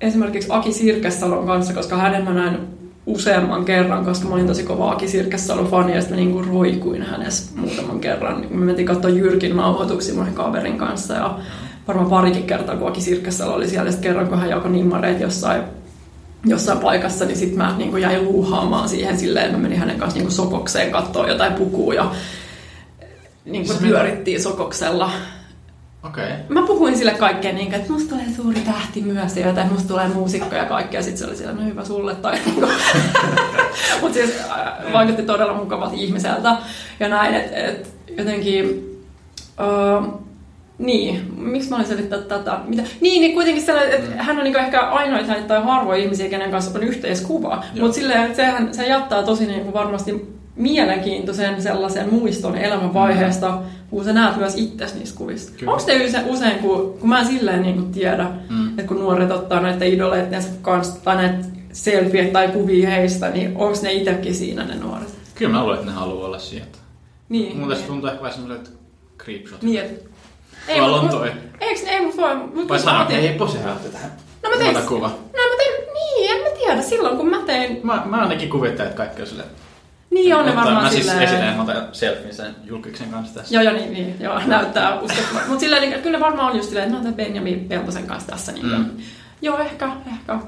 esimerkiksi Aki Sirkessalon kanssa, koska hänen mä näin useamman kerran, koska mä olin tosi kova Aki Sirkessalon fani ja sitten mä niinku roikuin hänessä muutaman kerran. Me mentiin katsoa Jyrkin nauhoituksia mun kaverin kanssa ja varmaan parikin kertaa, kun Aki Sirkessalo oli siellä. Ja sitten kerran, kun hän jakoi nimmareita jossain jossain paikassa, niin sitten mä niin jäin luuhaamaan siihen silleen, että mä menin hänen kanssa niin sokokseen katsoa jotain pukua ja niin pyörittiin sokoksella. Okei. Okay. Mä puhuin sille kaikkeen niin, että musta tulee suuri tähti myös ja jotain, musta tulee muusikko ja kaikkea. Ja sitten se oli siellä, no hyvä sulle. Tai niinku. Mutta siis äh, vaikutti todella mukavalta ihmiseltä. Ja näin, että et, jotenkin... Uh, niin, miksi mä olin selittää tätä? Mitä? Niin, niin kuitenkin sellainen, että hän on niinku ehkä ainoita tai harvoja ihmisiä, kenen kanssa on yhteiskuva. Mutta silleen, että sehän, se jättää tosi niinku varmasti mielenkiintoisen sellaisen muiston elämänvaiheesta, kun sä näet myös itsesi niissä kuvissa. Onko te usein, usein kun, kun mä en silleen niinku tiedä, Mm. mm. että kun nuoret ottaa näitä idoleittensa kanssa tai näitä selfie tai kuvia heistä, niin onko ne itsekin siinä ne nuoret? Kyllä mä luulen, että ne haluaa olla sieltä. Niin. Mun tästä tuntuu ehkä vähän semmoiselta creepshot. Niin, on mut-. Eiks ne, ei mut voi... Mut Vai sanoa, tein- hei poseeraatte tähän. No mä tein... Kuva. No mä tein... Niin, en mä tiedä. Silloin kun mä tein... Mä, mä ainakin kuvittelen, että kaikki on silleen. Niin on ne Mutta varmaan Mä siis silleen... esitän, mä otan selfien sen julkiksen kanssa tässä. Joo, joo, niin, niin joo, näyttää uskottavalta. Mutta silleen, niin, kyllä ne varmaan on just silleen, että no Benjamin Peltosen kanssa tässä. Niin, Mm. Joo, ehkä, ehkä.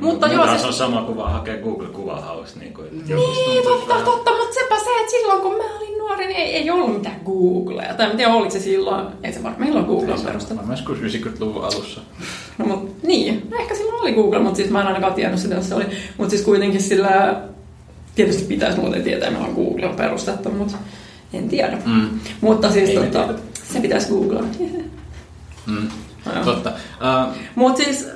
Mutta Mun joo, taas siis, on sama kuva hakee Google kuvahausta. Niin, kuin, niin, totta, vähän- totta, mutta sepä se, että silloin kun mä olin nuori, niin ei, ei ollut mitään Googlea. Tai en tiedä, oliko se silloin, ei se varmaan, milloin Google on perustettu. Mä myös 90-luvun alussa. No, mut, niin, no ehkä silloin oli Google, mutta siis mä en ainakaan tiennyt sitä, jos se oli. Mutta siis kuitenkin sillä, tietysti pitäisi muuten tietää, milloin Google on perustettu, mutta en tiedä. Mm. Mutta siis Ei tota, se pitäisi googlaa. Mm. Totta. Uh, Mut siis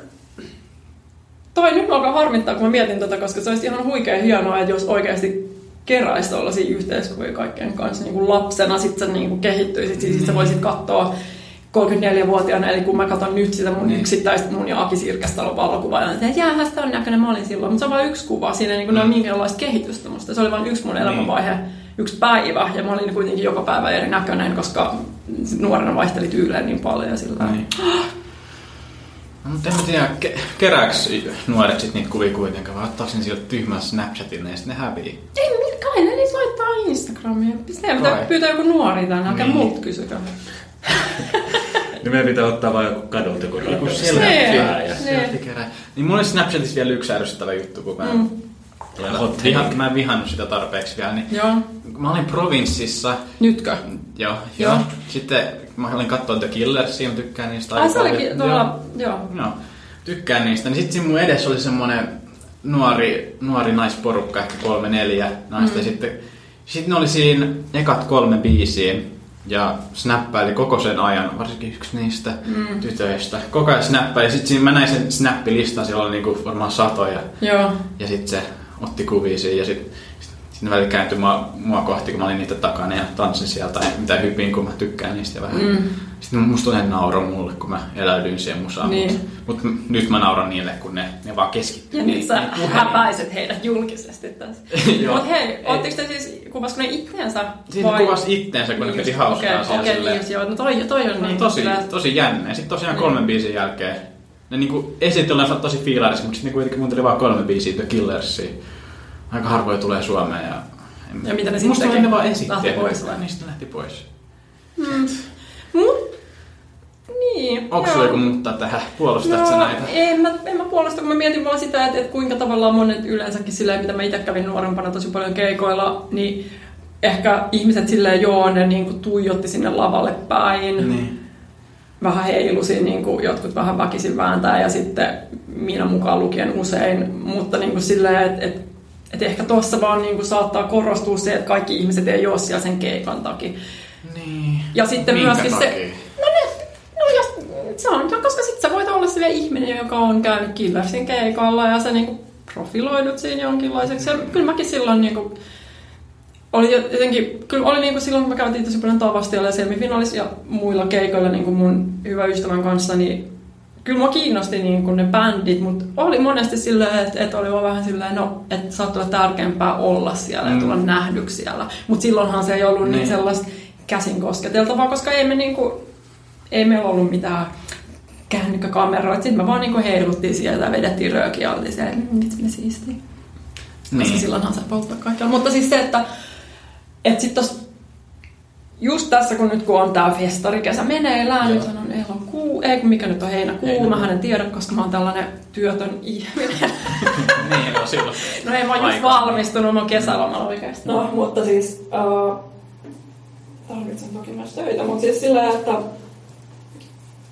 toi nyt alkaa harmittaa, kun mä mietin tota, koska se olisi ihan huikea hienoa, että jos oikeasti keräisi tuollaisia yhteiskuvia kaikkien kanssa niin kuin lapsena, sit sä niin kuin kehittyisit, siis sit sä voisit katsoa 34-vuotiaana, eli kun mä katson nyt sitä mun Niin. yksittäistä mun ja Aki Sirkastalon valokuvaa, ja että jäähän sitä on näköinen, mä olin silloin, mutta se on vain yksi kuva, siinä niin kuin, ole minkäänlaista kehitystä musta, se oli vain yksi mun elämänvaihe, yksi päivä, ja mä olin kuitenkin joka päivä erinäköinen, koska sit nuorena vaihteli tyylejä niin paljon ja sillä niin. No, mutta en mä tiedä, ke- kerääks nuoret sit niitä kuvia kuitenkaan, vai ottaako ne sieltä tyhmän Snapchatin ja sitten ne hävii? Ei, kai ne niitä laittaa Instagramiin. Pitää Kai. pyytää joku nuori tänne, älkää Niin. multa kysykää. Niin meidän pitää ottaa vain joku kadulta, kun Joku selfie. Ja- selfie kerää. Niin mulla oli Snapchatissa vielä yksi ärsyttävä juttu, kun mä, Mm. Ja mä, hot vihan, mä en vihannut sitä tarpeeksi vielä, niin Joo. mä olin provinssissa, Nytkö? joo, Joo. joo. Sitten mä olin katsoa The Killersia, mä tykkään niistä Ai aika se olikin tuolla, joo. Joo, tykkään niistä. Niin sitten siinä mun edessä oli semmonen nuori, nuori naisporukka, ehkä kolme neljä naista. Mm. Sitten sit ne oli siinä ekat kolme biisiä ja snappaili koko sen ajan, varsinkin yksi niistä mm. tytöistä. Koko ajan snappaili. Sitten siinä mä näin sen snappilistan, siellä oli niinku varmaan satoja. Joo. Ja sitten se otti kuvia siinä ja sitten sit välillä kääntyi mua, mua kohti, kun mä olin niitä takana ja tanssin sieltä tai mitä hypin, kun mä tykkään niistä vähän. Mm. Sitten musta tulee nauro mulle, kun mä eläydyin siihen musaan. Niin. Mutta mut nyt mä nauran niille, kun ne, ne vaan keskittyy. Ja nyt sä häpäiset heidät julkisesti tässä. Joo. Mut hei, Ei. ootteko te siis, kuvasko ne itteensä? Siinä ne kuvasi itteensä, kun ne piti hauskaa Okei, siellä okei, silleen. niin, joo. No toi, toi on No, niin. tosi, kyllä. tosi jännä. Ja sitten tosiaan Niin. kolmen biisin jälkeen ne niinku olevansa tosi fiilarissa, mutta sitten ne kuitenkin kuunteli vaan kolme biisiä The Killersia. Aika harvoin tulee Suomeen. Ja, Ja mitä ne sit Musta teki? ne vaan esitti. Lähti että pois vai? Niistä lähti pois. Mut, niin. Onko sulla joku muuttaa tähän? Puolustatko sä näitä? En mä, en mä puolesta, kun mä mietin vaan sitä, että, että kuinka tavallaan monet yleensäkin silleen, mitä mä itse kävin nuorempana tosi paljon keikoilla, niin ehkä ihmiset silleen joo, ne niinku tuijotti sinne lavalle päin. Niin. Vähän heilusi, niin kuin jotkut vähän väkisin vääntää ja sitten minä mukaan lukien usein, mutta niin kuin silleen, että et, et ehkä tuossa vaan niin kuin saattaa korostua se, että kaikki ihmiset ei ole siellä sen keikan takia. Niin. Ja sitten Minkä myöskin takia? se... No, ne, no jos, se on, koska sit sä voit olla sille ihminen, joka on käynyt Killersin keikalla ja sä niinku profiloidut siinä jonkinlaiseksi. Ja kyllä mäkin silloin niinku, oli jotenkin, kyllä oli niinku silloin, kun me käytiin tosi paljon Tavastialla ja semifinaalissa ja muilla keikoilla niinku mun hyvä ystävän kanssa, niin kyllä mua kiinnosti niinku ne bändit, mutta oli monesti silleen, että, että oli vaan vähän silleen, no, että saattaa olla tärkeämpää olla siellä ja Mm. tulla nähdyksi siellä. Mutta silloinhan se ei ollut niin, Niin. niin sellaista käsin kosketeltavaa, koska ei me niinku, ei meillä ollut mitään kännykkäkameroita. Sitten me vaan niinku heiluttiin sieltä ja vedettiin röökiä ja oltiin siellä, että vitsi me siistiä. Koska Niin. silloinhan se polttaa kaikkialla. Mutta siis se, että et sit tos, just tässä kun nyt kun on tää festarikesä meneillään, Joo. nyt on elokuu, ei kun mikä nyt on heinäkuu, Heinäkuu. mä en tiedä, koska mä oon tällainen työtön ihminen. niin, no silloin. No ei mä oon just valmistunut, mä oon kesälomalla oikeastaan. No, mutta siis uh, tarvitsen toki myös töitä, mutta siis sillä, että,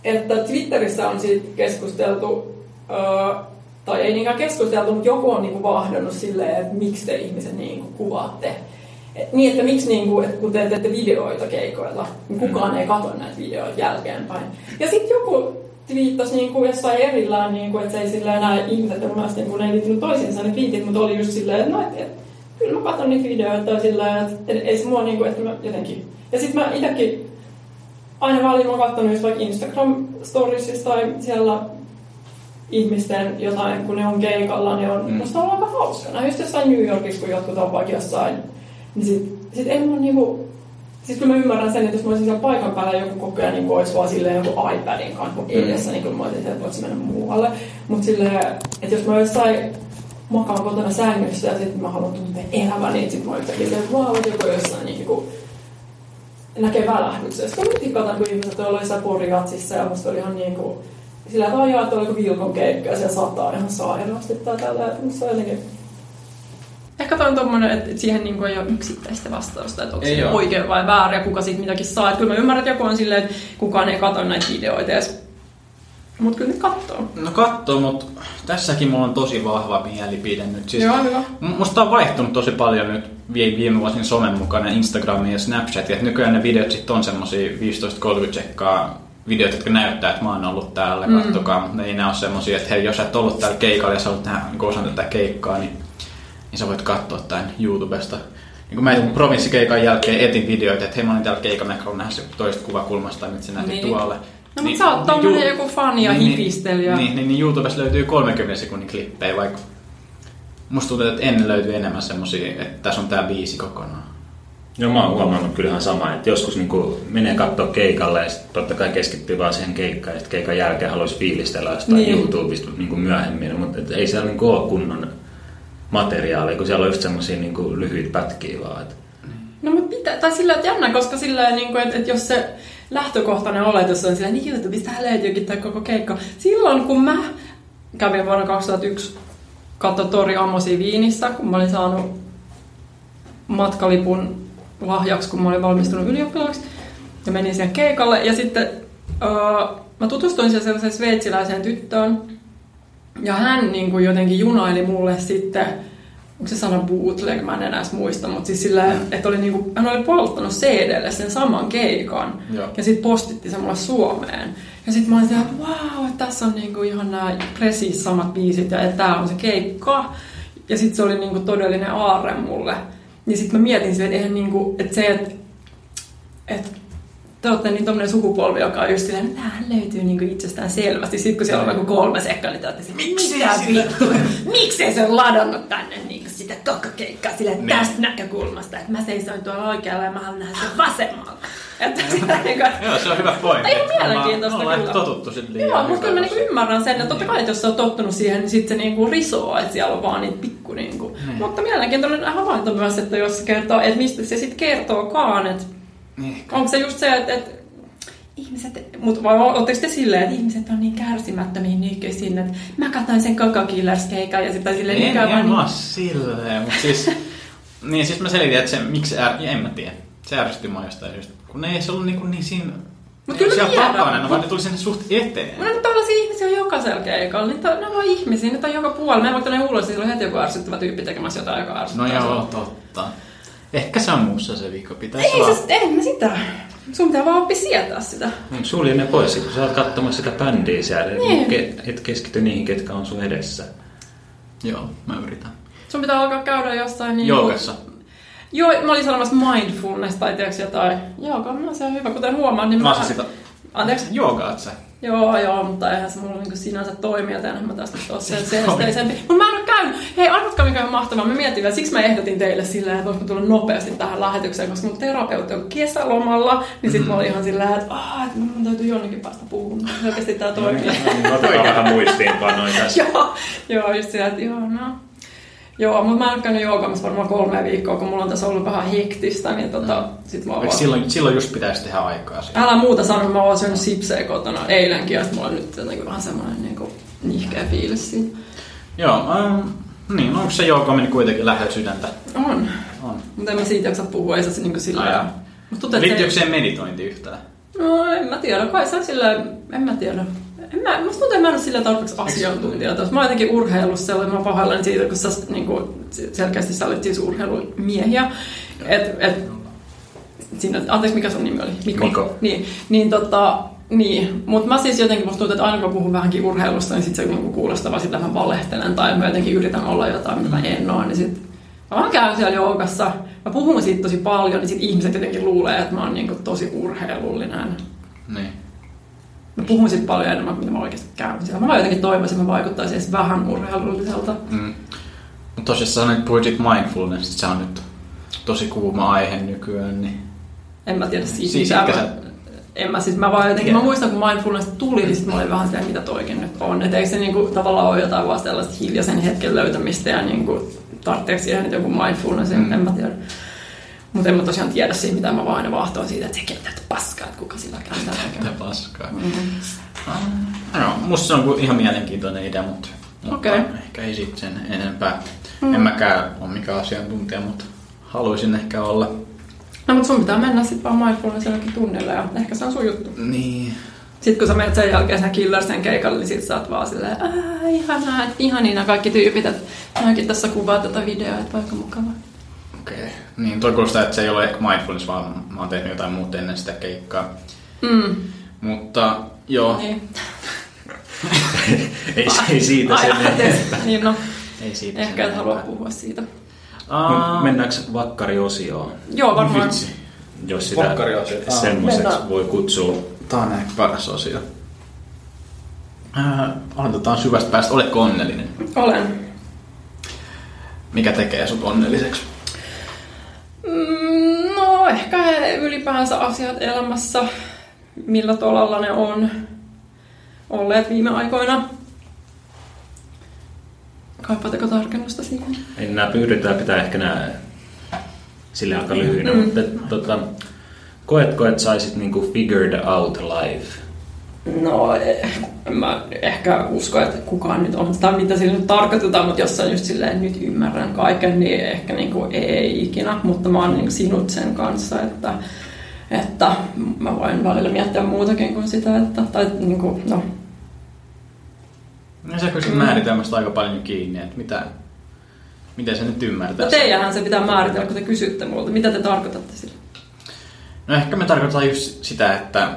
että Twitterissä on siitä keskusteltu, tai ei niinkään keskusteltu, mutta joku on niinku vahdannut silleen, että miksi te ihmiset niinku kuvaatte. Et, niin, että miksi niinku, että kun te teette videoita keikoilla, niin kukaan ei katso näitä videoita jälkeenpäin. Ja sitten joku twiittasi niinku jossain erillään, niinku, että se ei silleen näe ihmiset, mun mielestä niinku, ne ei liittynyt toisiinsa ne twiitit, mutta oli just silleen, että no, et, et, kyllä mä katson niitä videoita että et, ei se mua niinku, että mä jotenkin. Ja sitten mä itsekin aina välillä mä oon katsonut just vaikka Instagram-storiesista tai siellä ihmisten jotain, kun ne on keikalla, niin on, Mm. mm. musta on aika hauskana. Just jossain New Yorkissa, kun jotkut on vaikka jossain, niin sit, sit ei mun niinku, Siis kyllä mä ymmärrän sen, että jos mä olisin siellä paikan päällä joku koko ajan niin olisi vaan silleen joku iPadin kanssa mun edessä, niin kyllä mä olisin, että voisi mennä muualle. Mutta silleen, että jos mä jossain makaan kotona sängyssä ja sitten mä haluan tuntea eläväni, niin sitten mä olisin silleen, että vau, että joku jossain niin kuin, näkee välähdyksen. Sitten mä katsoin, kun ihmiset oli jossain poriatsissa ja musta oli ihan niin kuin, sillä että ajaa, että oliko Vilkon keikka ja siellä saattaa ihan sairaasti tai tällä, että musta on jotenkin Ehkä toi on tommonen, että siihen niinku ei ole yksittäistä vastausta, että onko Ei se oo. oikein vai väärä ja kuka siitä mitäkin saa. Et kyllä mä ymmärrän, että joku on silleen, että kukaan ei katso näitä videoita edes. Mut kyllä ne kattoo. No kattoo, mutta tässäkin mulla on tosi vahva mielipide nyt. Siis Joo, hyvä. M- Musta on vaihtunut tosi paljon nyt viime vuosina somen mukana Instagramin ja Snapchatin. Nykyään ne videot sit on semmosia 15-30 sekkaa videot, jotka näyttää, että mä oon ollut täällä, mm. kattokaa, mutta ne ei nää ole semmosia, että hei, jos et ollut täällä keikalla ja sä haluat nähdä niin osan tätä keikkaa, niin, niin sä voit katsoa tämän YouTubesta. Niin kun mä mm. provinssikeikan jälkeen etin videoita, että hei mä olin täällä keikalla, mä haluan nähdä se toista kuvakulmasta, mitä se nähti Niin. tuolle. No, mutta sä oot tommonen joku fani ja hifistelijä. Niin, niin, niin YouTubesta löytyy 30 sekunnin klippejä, vaikka musta tuntuu, että ennen löytyy enemmän semmosia, että tässä on tää biisi kokonaan. Joo, mä oon huomannut kyllä ihan sama, että joskus niin menee katsoa keikalle ja sit totta kai keskittyy vaan siihen keikkaan ja sitten keikan jälkeen haluaisi fiilistellä jostain Niin. niin. YouTubesta niin myöhemmin, mutta et ei siellä niin ole kunnon materiaalia, kun siellä on just semmosia niin lyhyitä pätkiä vaan. Et No mutta pitää, tai sillä että jännä, koska sillä niin kuin, että, että jos se lähtökohtainen oletus on sillä, niin YouTubesta löytyykin tämä koko keikka. Silloin kun mä kävin vuonna 2001 katso Tori Amosi Viinissä, kun mä olin saanut matkalipun lahjaksi, kun mä olin valmistunut ylioppilaaksi. Ja menin siihen keikalle ja sitten uh, mä tutustuin siihen sellaiseen sveitsiläiseen tyttöön. Ja hän niin kuin jotenkin junaili mulle sitten, onko se sana bootleg, mä en enää muista, mutta siis sillä, että oli niin kuin, hän oli polttanut CDlle sen saman keikan. Joo. Ja sitten postitti sen mulle Suomeen. Ja sitten mä olin siellä, että wow, että tässä on niinku ihan nämä presis samat biisit ja että tämä on se keikka. Ja sitten se oli niinku todellinen aarre mulle. Niin sitten mä mietin silleen, että, eihän niinku, että se, että, että te olette niin tommonen sukupolvi, joka on just silleen, tämähän löytyy niinku itsestään selvästi. Sitten kun siellä on joku kolme sekkaa, niin te olette silleen, Miksi sitä- vittu, miksei se ole ladannut tänne niinku sitä koko keikkaa silleen Niin. tästä näkökulmasta, että mä seisoin tuolla oikealla ja mä haluan nähdä sen vasemmalla. Että sillä niinku, Joo, se on hyvä pointti. Ihan mielenkiintoista ollaan kyllä. ehkä totuttu sitten liian Joo, mutta kyllä mä niinku ymmärrän sen, että totta kai että jos sä oot tottunut siihen, niin sitten se niinku risoo, että siellä on vaan niitä pikku niinku. Niin. Mutta mielenkiintoinen havainto myös, että jos se kertoo, että mistä se sitten kertookaan, että Niin. onko se just se, että, että ihmiset, mutta vai ootteko te silleen, että ihmiset on niin kärsimättömiä nykyisin, että mä katsoin sen koko Killers-keikan ja sitten silleen En, en niin... mä silleen, mutta siis... niin siis mä selitin, että se, miksi är, en mä tiedä. Se ärsytti mua jostain syystä. Kun ne ei se ollut niin, niin siinä... Mut kyllä siellä takana, vaan ne tuli sinne suht eteen. No, mutta tällaisia ihmisiä on jokaisella keikalla. Niitä, ne on vaan ihmisiä, niitä on joka puolella. Mä en vaikka ne ulos, niin siellä on heti joku ärsyttävä tyyppi tekemässä jotain, joka No ärsyttää. joo, totta. Ehkä se on muussa se viikko. Pitäisi Ei vaan... se, en mä sitä. Sun pitää vaan oppia sietää sitä. Mut sulje ne pois, kun sä oot katsomassa sitä bändiä siellä, Niin. niin. et keskity niihin, ketkä on sun edessä. Joo, mä yritän. Sun pitää alkaa käydä jossain niin Joogassa. Joo, mä olin sanomassa mindfulness tai tiedätkö jotain. Joo, no se on hyvä, kuten huomaat. Niin Mä oon sitä... Anteeksi? Joogaat sä? Joo, joo, mutta eihän se mulla niinku sinänsä toimi, joten en mä tästä nyt ole sen selesteisempi. Mutta mä en ole käynyt. Hei, arvatkaa mikä on mahtavaa. Mä mietin vielä, siksi mä ehdotin teille silleen, että voisiko tulla nopeasti tähän lähetykseen, koska mun terapeutti on kesälomalla. Niin sit mä olin ihan silleen, että, aah, että mun täytyy jonnekin päästä puhumaan. Oikeasti tää toimii. Otetaan vähän muistiinpanoja tässä. joo, joo, just sillä, että joo, no. Joo, mutta mä en ole käynyt joogamassa varmaan kolme viikkoa, kun mulla on tässä ollut vähän hektistä, niin tota, sit mä vaan... silloin, silloin just pitäisi tehdä aikaa siihen? Älä muuta sano, mä oon syönyt sipsejä kotona eilenkin, ja mulla on nyt jotenkin vähän semmoinen niin nihkeä fiilis siitä. Joo, ähm, niin, onko se joogaminen kuitenkin lähellä sydäntä? On. On. Mutta en mä siitä jaksa puhua, ei se sillä. Mut tuntuu, että Liittyykö se... meditointi yhtään? No, en mä tiedä. Kai se sillä en mä tiedä. En mä, musta tuntuu, että mä en ole sillä tarpeeksi asiantuntija. Mä oon jotenkin urheilussa sellainen, mä pahoillani siitä, kun sä niin kuin, selkeästi sä olit siis urheilumiehiä. Et, et, siinä, anteeksi, mikä sun nimi oli? Miko. Miko. Niin, niin, tota, niin. mutta mä siis jotenkin musta tuntuu, että aina kun puhun vähänkin urheilusta, niin sit se niinku kuulostaa vaan sitä, että mä valehtelen tai mä jotenkin yritän olla jotain, mitä mä en oo, niin sit mä vaan käyn siellä joogassa, mä puhun siitä tosi paljon, niin sit ihmiset jotenkin luulee, että mä oon niinku tosi urheilullinen. Niin. Mä puhun sit paljon enemmän, mitä mä oikeasti käyn siellä. Mä vaan jotenkin toivoisin, että mä vaikuttaisin edes vähän urheilulliselta. Mm. Mutta tosissaan nyt puhuit siitä mindfulness, se on nyt tosi kuuma aihe nykyään, niin En mä tiedä siitä Siis mitään. ehkä Mä, sä- en mä siis, mä vaan jotenkin, mä muistan kun mindfulness tuli, niin sit mä olin vähän sitä, mitä toikin nyt on. Että eikö se niinku tavallaan ole jotain vaan sellaista hiljaisen hetken löytämistä ja niinku, tarvitseeko siihen nyt joku mindfulness, mm. en mä tiedä. Mutta en mä tosiaan tiedä siitä, mitä mä vaan aina vahtoon siitä, että se kentää paskaa, että kuka sillä tekee. mitä paskaa. Mm. No, musta se on ihan mielenkiintoinen idea, mutta, mutta Okei. ehkä ei sitten sen enempää. Mm. En mäkään ole mikään asiantuntija, mutta haluaisin ehkä olla. No mutta sun pitää mennä sitten vaan mindfulness jonnekin tunnille ja ehkä se on sun juttu. Niin. Sitten kun sä menet sen jälkeen sen Killersen keikalle, niin sit sä oot vaan silleen, ihanaa, että ihanina kaikki tyypit, että mäkin tässä kuvaa tätä videoa, että vaikka mukavaa. Okei. Okay. Niin, toi kuulostaa, että se ei ole ehkä mindfulness, vaan mä oon tehnyt jotain muuta ennen sitä keikkaa. Mm. Mutta joo, Niin. ei, ei siitä sen. Niin no, ei siitä ehkä et halua puhua siitä. Aa, Mennäänkö vakkariosioon, Joo, varmaan. Vitsi. jos sitä semmoiseksi mennään. voi kutsua? Tää on ehkä paras osio. Äh, aloitetaan syvästä päästä. Oletko onnellinen? Olen. Mikä tekee sut onnelliseksi? Mm, No, ehkä ylipäänsä asiat elämässä, millä tolalla ne on olleet viime aikoina. Kaipaatteko tarkennusta siihen? En nämä pyydetään pitää ehkä nämä sille aika lyhyinä, mm. mutta tota, koetko, että saisit niinku figured out life? No, en mä ehkä usko, että kukaan nyt on sitä, mitä sillä nyt tarkoitetaan, mutta jos sä just silleen nyt ymmärrän kaiken, niin ehkä niinku ei ikinä, mutta mä oon niinku sinut sen kanssa, että, että mä voin välillä miettiä muutakin kuin sitä, että, tai niinku, no, No se kyllä mm. määritelmästä aika paljon kiinni, että mitä, miten se nyt ymmärtää. no teijähän se pitää määritellä, kun te kysytte multa, mitä te tarkoitatte sillä? No ehkä me tarkoitetaan just sitä, että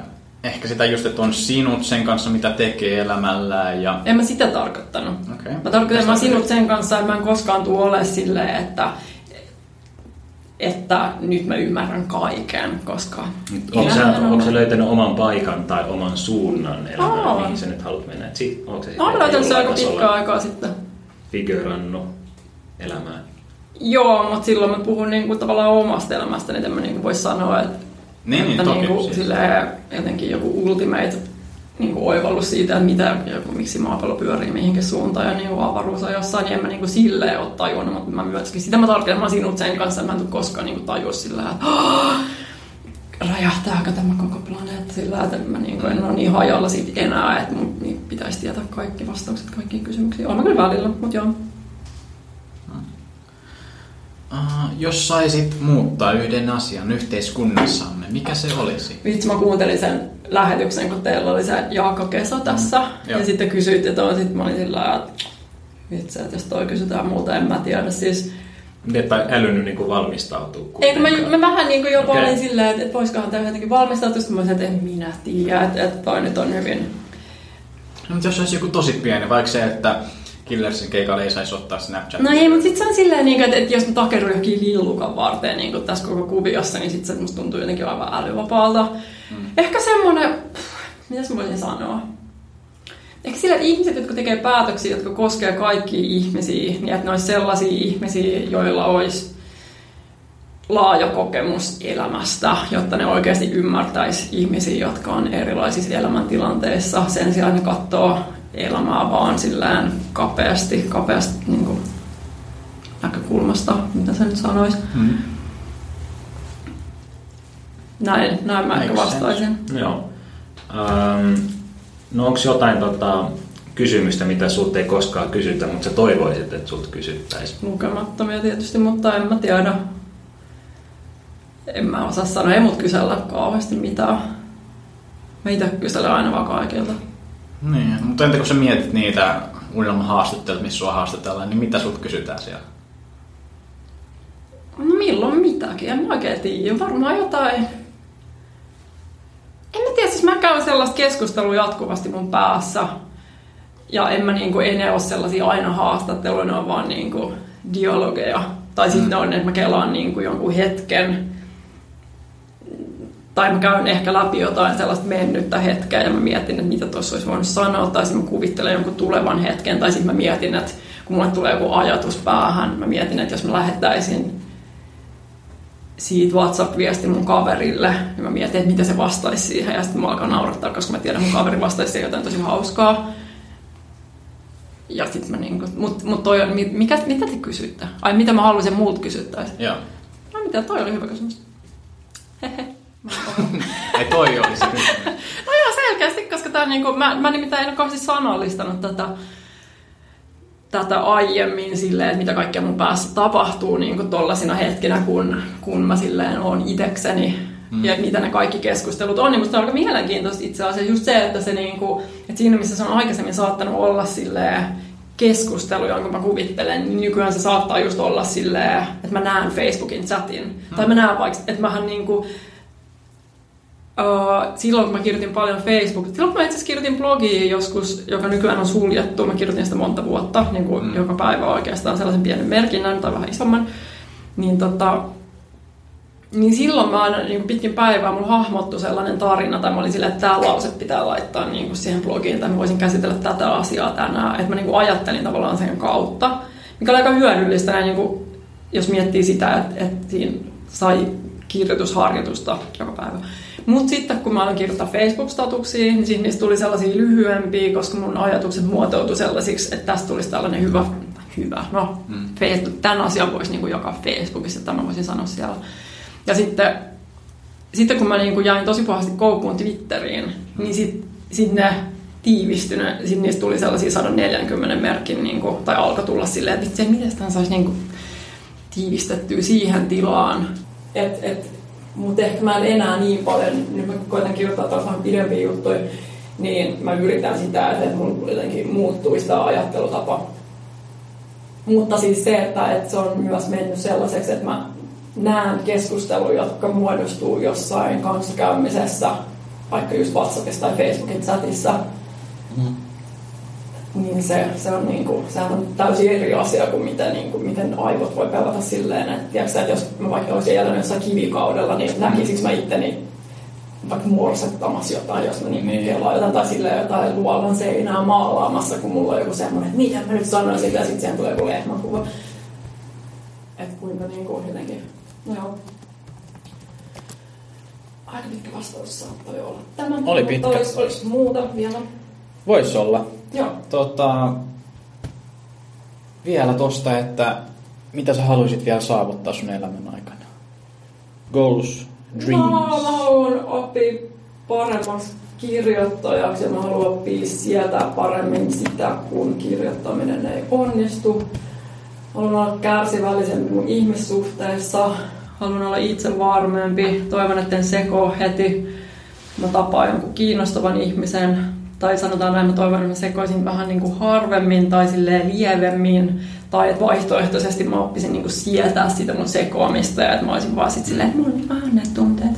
ehkä sitä just, että on sinut sen kanssa, mitä tekee elämällään ja... En mä sitä tarkoittanut. Okei. Mä tarkoitan, että mä sinut sen kanssa, että mä en koskaan tule ole silleen, että, että nyt mä ymmärrän kaiken, koska... Onko sä, onko sä löytänyt oman paikan tai oman suunnan elämään, Oon. mihin sä nyt haluat mennä? Et sit, onko se Mä oon löytänyt sen aika jollain pitkää tasolla aikaa sitten. figurannut elämään? Joo, mutta silloin mä puhun niinku tavallaan omasta elämästä, niin en mä niinku voi sanoa, että, Niin, niin, toki niinku, siis. silleen, jotenkin joku ultimate niinku oivallus siitä, että mitä, joku, miksi maapallo pyörii mihinkin suuntaan ja niinku avaruus on jossain, niin en mä niinku silleen ole tajunnut, mutta mä myöskin sitä mä tarkoitan, mä oon sinut sen kanssa, mä en tule koskaan niinku tajua sillä että "Ah, räjähtääkö tämä koko planeetta sillä, että mä niinku en ole niin hajalla siitä enää, että mun niin pitäisi tietää kaikki vastaukset kaikkiin kysymyksiin. Olen kyllä välillä, mutta joo. Uh, jos saisit muuttaa yhden asian yhteiskunnassamme, mikä se olisi? Vitsi, mä kuuntelin sen lähetyksen, kun teillä oli se Jaakko Keso tässä. Mm, ja sitten kysyitte tuon, sitten mä olin sillä lailla, että vitsi, että jos toi kysytään muuta, en mä tiedä. Siis, Miten et älynyt niinku valmistautua? eikö mä, mä vähän niin kuin jopa Okei. olin silleen, että, että voisikohan tämä jotenkin valmistautua, sitten mä olisin, että en minä tiedä, että, että toi nyt on hyvin. No, mutta jos olisi joku tosi pieni, vaikka se, että Killersin keikalle ei saisi ottaa Snapchatia. No ei, mutta sitten se on silleen, niin kuin, että, jos mä takerun johonkin lillukan varteen niin kuin tässä koko kuviossa, niin sitten se musta tuntuu jotenkin aivan älyvapaalta. Mm. Ehkä semmoinen, mitäs mä voisin sanoa? Ehkä sillä, että ihmiset, jotka tekee päätöksiä, jotka koskee kaikkia ihmisiä, niin että ne olisi sellaisia ihmisiä, joilla olisi laaja kokemus elämästä, jotta ne oikeasti ymmärtäisi ihmisiä, jotka on erilaisissa elämäntilanteissa. Sen sijaan ne katsoo elämää vaan sillään kapeasti, kapeasti niin kuin näkökulmasta, mitä se nyt sanoisi. Mm. Näin, näin mä ehkä vastaisin. Joo. Um, no onko jotain tota, kysymystä, mitä sulta ei koskaan kysytä, mutta sä toivoisit, että sut kysyttäisiin? Lukemattomia tietysti, mutta en mä tiedä. En mä osaa sanoa, ei mut kysellä kauheasti mitään. Mä itse kyselen aina vaan kaikilta. Niin, mutta entä kun sä mietit niitä unelmahaastatteluita, missä sua haastatellaan, niin mitä sut kysytään siellä? No milloin mitäkin, en mä oikein tiedä. Varmaan jotain... En mä tiedä, siis mä käyn sellaista keskustelua jatkuvasti mun päässä. Ja en mä niinku, ei ne ole sellaisia aina haastatteluja, ne on vaan niinku dialogeja. Tai sitten on, että mä kelaan niinku jonkun hetken. Tai mä käyn ehkä läpi jotain sellaista mennyttä hetkeä ja mä mietin, että mitä tuossa olisi voinut sanoa. Tai sitten mä kuvittelen jonkun tulevan hetken. Tai sitten mä mietin, että kun mulle tulee joku ajatus päähän, mä mietin, että jos mä lähettäisin siitä WhatsApp-viesti mun kaverille, niin mä mietin, että mitä se vastaisi siihen, ja sitten mä alkaa naurattaa, koska mä tiedän, että mun kaveri vastaisi siihen jotain tosi hauskaa. Ja sitten mä niinku, mut, mut toi mikä, mitä te kysytte? Ai mitä mä haluaisin muut kysyttäisi? Joo. No mitä, toi oli hyvä kysymys. Ei toi olisi nyt. No joo, selkeästi, koska tää on niinku, mä, mä nimittäin en ole kauheasti sanallistanut tätä, tätä aiemmin silleen, että mitä kaikkea mun päässä tapahtuu niinku tollasina hetkinä, kun, kun mä silleen oon itekseni mm. ja mitä ne kaikki keskustelut on, niin musta on aika mielenkiintoista itse asiassa just se, että se niinku, että siinä missä se on aikaisemmin saattanut olla silleen keskustelu, jonka mä kuvittelen, niin nykyään se saattaa just olla silleen, että mä näen Facebookin chatin. Mm. Tai mä näen vaikka, että mähän niinku, Uh, silloin kun mä kirjoitin paljon Facebook, silloin kun mä itse kirjoitin blogia joskus, joka nykyään on suljettu, mä kirjoitin sitä monta vuotta, niin kuin mm. joka päivä oikeastaan sellaisen pienen merkinnän tai vähän isomman, niin tota, niin silloin mä aina niin kuin pitkin päivää mulla hahmottu sellainen tarina, tai mä olin silleen, että tämä lause pitää laittaa niin kuin siihen blogiin, tai mä voisin käsitellä tätä asiaa tänään. Että mä niin kuin ajattelin tavallaan sen kautta, mikä oli aika hyödyllistä, ja niin kuin, jos miettii sitä, että, että siinä sai kirjoitusharjoitusta joka päivä. Mutta sitten kun mä aloin kirjoittaa Facebook-statuksia, niin siitä niistä tuli sellaisia lyhyempiä, koska mun ajatukset muotoutui sellaisiksi, että tästä tulisi tällainen hyvä, hyvä, no, mm. Facebook, tämän asian voisi niin kuin jakaa Facebookissa, tämä voisin sanoa siellä. Ja sitten, sitten kun mä niin kuin jäin tosi pahasti koukkuun Twitteriin, mm. niin sitten sit ne tiivistynyt, sitten niistä tuli sellaisia 140 merkin, niin kuin, tai alkoi tulla silleen, että vitsi, miten tämän saisi niin kuin, tiivistettyä siihen tilaan. Et, et, mutta ehkä mä en enää niin paljon, nyt mä koitan kirjoittaa taas vähän pidempiä juttuja, niin mä yritän sitä, että mun jotenkin muuttuisi tämä ajattelutapa. Mutta siis se, että, että se on myös mennyt sellaiseksi, että mä näen keskusteluja, jotka muodostuu jossain kanssakäymisessä, vaikka just WhatsAppissa tai Facebookin chatissa, mm. Niin se, se on, niin kuin, sehän on täysin eri asia kuin miten, niin kuin, miten aivot voi pelata silleen, että, tiiäksä, että jos mä vaikka olisin elänyt jossain kivikaudella, niin näkisikö mä itteni vaikka morsettamassa jotain, jos mä niin niin. jotain tai sille jotain luovan seinää maalaamassa, kun mulla on joku semmoinen, että miten mä nyt sanoin sitä, ja sitten siihen tulee joku lehmäkuva. Että kuinka niin kuin jotenkin Joo. Aika pitkä vastaus saattoi olla tämä. Oli pitkä. Olisi, olisi muuta vielä. Voisi olla. Joo. Tota, vielä tosta, että mitä sä haluaisit vielä saavuttaa sun elämän aikana? Goals, dreams? Mä, mä haluan oppia paremmaksi kirjoittajaksi ja mä haluan oppia sieltä paremmin sitä, kun kirjoittaminen ei onnistu. Haluan olla kärsivällisempi mun ihmissuhteissa haluan olla itse varmempi, toivon, että en seko heti. Mä tapaan jonkun kiinnostavan ihmisen, tai sanotaan näin, mä toivon, että mä sekoisin vähän niin kuin harvemmin tai silleen lievemmin, tai että vaihtoehtoisesti mä oppisin niin kuin sietää sitä mun sekoamista, ja että mä olisin vaan sitten silleen, että mulla on vähän ne tunteet,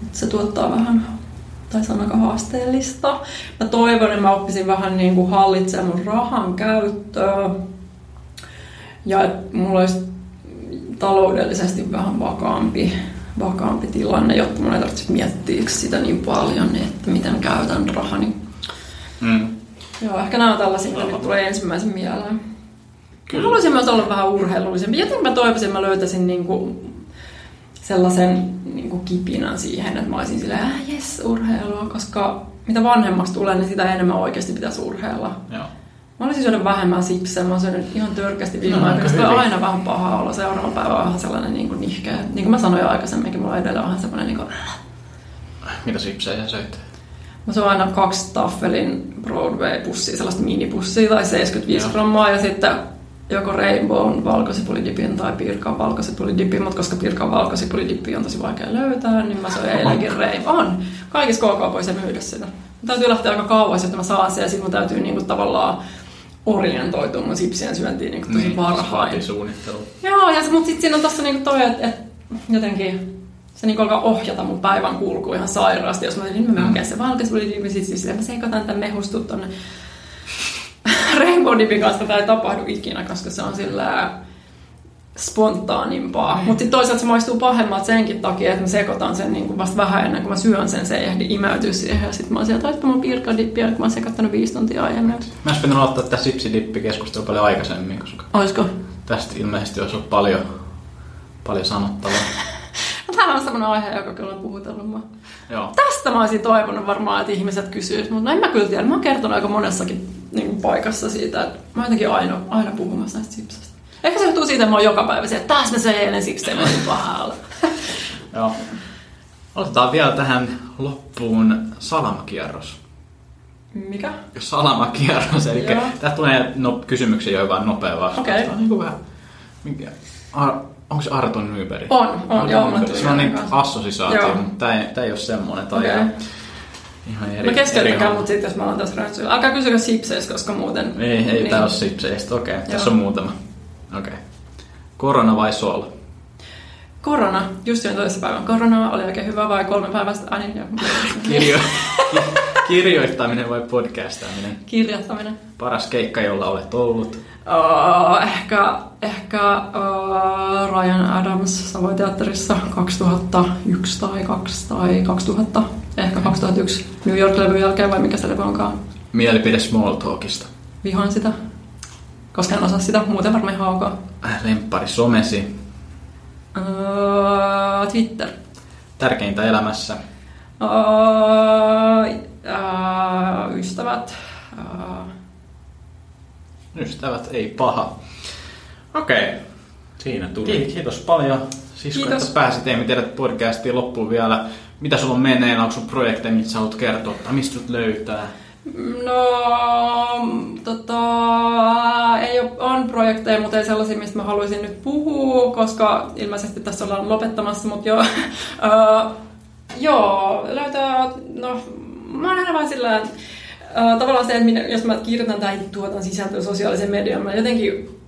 mutta se tuottaa vähän tai se on aika haasteellista. Mä toivon, että mä oppisin vähän niin kuin hallitsemaan mun rahan käyttöä. Ja että mulla olisi taloudellisesti vähän vakaampi, vakaampi tilanne, jotta mun ei tarvitse miettiä sitä niin paljon, että miten käytän rahani. Mm. Joo, ehkä nämä on tällaisia, mitä nyt tulee ensimmäisen mieleen. Kyllä. Mä haluaisin myös olla vähän urheilullisempi. Jotenkin mä toivoisin, että mä löytäisin niinku sellaisen niinku kipinän siihen, että mä olisin silleen, äh, jes, urheilua, koska mitä vanhemmaksi tulee, niin sitä enemmän oikeasti pitäisi urheilla. Joo. Mä olisin syönyt vähemmän sipsejä, mä oon syönyt ihan törkeästi viime no, aikoina. On aina vähän paha olla. Seuraava päivä on vähän sellainen niin kuin nihkeä. Niin kuin mä sanoin jo aikaisemminkin, mulla on edelleen vähän sellainen niin kuin... Mitä sipsejä söit? Mä söin aina kaksi Taffelin Broadway-pussia, sellaista minipussia tai 75 Joo. grammaa ja sitten joko Rainbown valkosipulidipin tai Pirkan valkosipulidipin, mutta koska Pirkan valkosipulidippi on tosi vaikea löytää, niin mä söin eilenkin Rainbow. On. Kaikissa KK-poissa myydä sitä. Mä täytyy lähteä aika kauas, että mä saan sen ja sitten mä täytyy niinku tavallaan orientoitua mun sipsien syöntiin niin tosi niin, varhain. suunnittelu. Joo, ja, mutta sitten siinä on tossa niin toi, että et, jotenkin se niin alkaa ohjata mun päivän kulku ihan sairaasti. Jos mä niin mä menen se valkosipulidippi, niin sitten siis, mä sekoitan tämän mehustut tonne Rainbow Dipin kanssa tätä ei tapahdu ikinä, koska se on sillä spontaanimpaa. Mm. Mutta toisaalta se maistuu pahemmalta senkin takia, että mä sekoitan sen niin vasta vähän ennen kuin mä syön sen, se ei ehdi imeytyä siihen. Ja sitten mä oon sieltä, että mä oon pirkadippiä, kun mä oon sekoittanut viisi tuntia aiemmin. Mä olisin pitänyt ottaa tästä sipsidippi-keskustelua paljon aikaisemmin, koska Oisko? tästä ilmeisesti olisi ollut paljon, paljon sanottavaa. No, Tämä on semmoinen aihe, joka kyllä on puhutellut mä. Joo. Tästä mä olisin toivonut varmaan, että ihmiset kysyisivät, mutta en mä kyllä tiedä. Mä oon kertonut aika monessakin niin paikassa siitä, että mä oon jotenkin aina, aina puhumassa näistä sipsistä. Ehkä se johtuu siitä, että mä oon joka päivä se, että taas mä söin eilen siksi, että mä pahalla. Joo. Otetaan vielä tähän loppuun salamakierros. Mikä? Salamakierros, eli tää tulee no, kysymyksiä, joihin vaan nopea vastaus. Okei. Okay. Niin vähän, mikä, Ar, onko se Arton Nyberg? On, on, joo. Nyberg. Se on niin assosiaatio, mutta tää ei, ole semmoinen. Tai okay. Ihan eri, mä keskeytäkään, mutta sitten jos mä olen tässä röntsyllä. Alkaa kysyä sipseistä, koska muuten... Ei, ei niin. tää ole sipseistä. Okei, okay. tässä on muutama. Okei. Okay. Korona vai sol? Korona, just jo toisessa päivän koronaa, oli oikein hyvä vai kolme päivästä aina ja Kirjo... Kirjoittaminen vai podcastaminen? kirjoittaminen. Paras keikka, jolla olet ollut. Uh, ehkä ehkä uh, Ryan Adams Savoiteatterissa 2001 tai 2 tai 2000. Ehkä 2001 New York-levyn jälkeen vai mikä se levy onkaan. Mielipide Small Talkista. Vihaan sitä. Koska en osaa sitä, muuten varmaan ihan ok. Äh, Lemppari somesi. Uh, Twitter. Tärkeintä elämässä. Uh, uh, ystävät. Ystävät, ei paha. Okei. Okay. Siinä tuli. Ki- Kiitos paljon. Sisko, Kiitos. että pääsit. Emme tiedä podcastiin loppuun vielä. Mitä sulla on meneillään? Onko sun projekteja, mitä sä haluat kertoa? Tai mistä sut löytää? No, tota, ei ole, on projekteja, mutta ei sellaisia, mistä mä haluaisin nyt puhua, koska ilmeisesti tässä ollaan lopettamassa, mutta joo, uh, joo, löytää, no, mä oon aina vaan sillä, että tavallaan se, että minä, jos mä kirjoitan tai tuotan sisältöä sosiaalisen median, mä jotenkin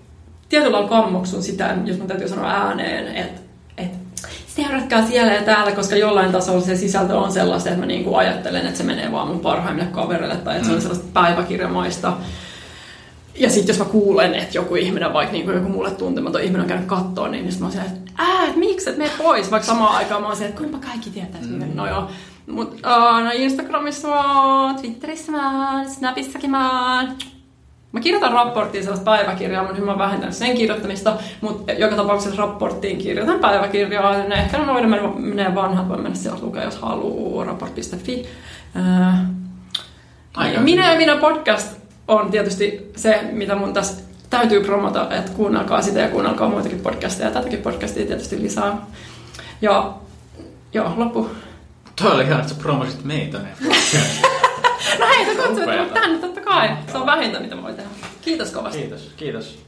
tietyllä lailla kammoksun sitä, jos mä täytyy sanoa ääneen, että, että seuratkaa siellä ja täällä, koska jollain tasolla se sisältö on sellaista, että mä niinku ajattelen, että se menee vaan mun parhaimmille kavereille tai että se on sellaista päiväkirjamaista. Ja sitten jos mä kuulen, että joku ihminen, vaikka niinku joku mulle tuntematon ihminen on käynyt kattoon, niin sitten mä oon siellä, että ää, et miksi, et mene pois, vaikka samaan aikaan mä oon siellä, että kuinka kaikki tietää, että mm. no joo. Mut uh, no Instagramissa mä oon, Twitterissä mä oon, Snapissakin mä oon. Mä kirjoitan raporttiin sellaista päiväkirjaa, mutta nyt mä oon vähentänyt sen kirjoittamista, mutta joka tapauksessa raporttiin kirjoitan päiväkirjaa. Ne ehkä voidaan mennä, menee vanhat, voi mennä sieltä lukea, jos haluaa, raport.fi. Äh, Aika minä ja minä podcast on tietysti se, mitä mun tässä täytyy promota, että kuunnelkaa sitä ja kuunnelkaa muitakin podcasteja ja tätäkin podcastia tietysti lisää. Ja joo, loppu. Toi oli ihan, että sä promosit meitä. No hei, kutsutte Upeata. mut tänne totta kai. Se on vähintä, mitä voi tehdä. Kiitos kovasti. Kiitos, kiitos.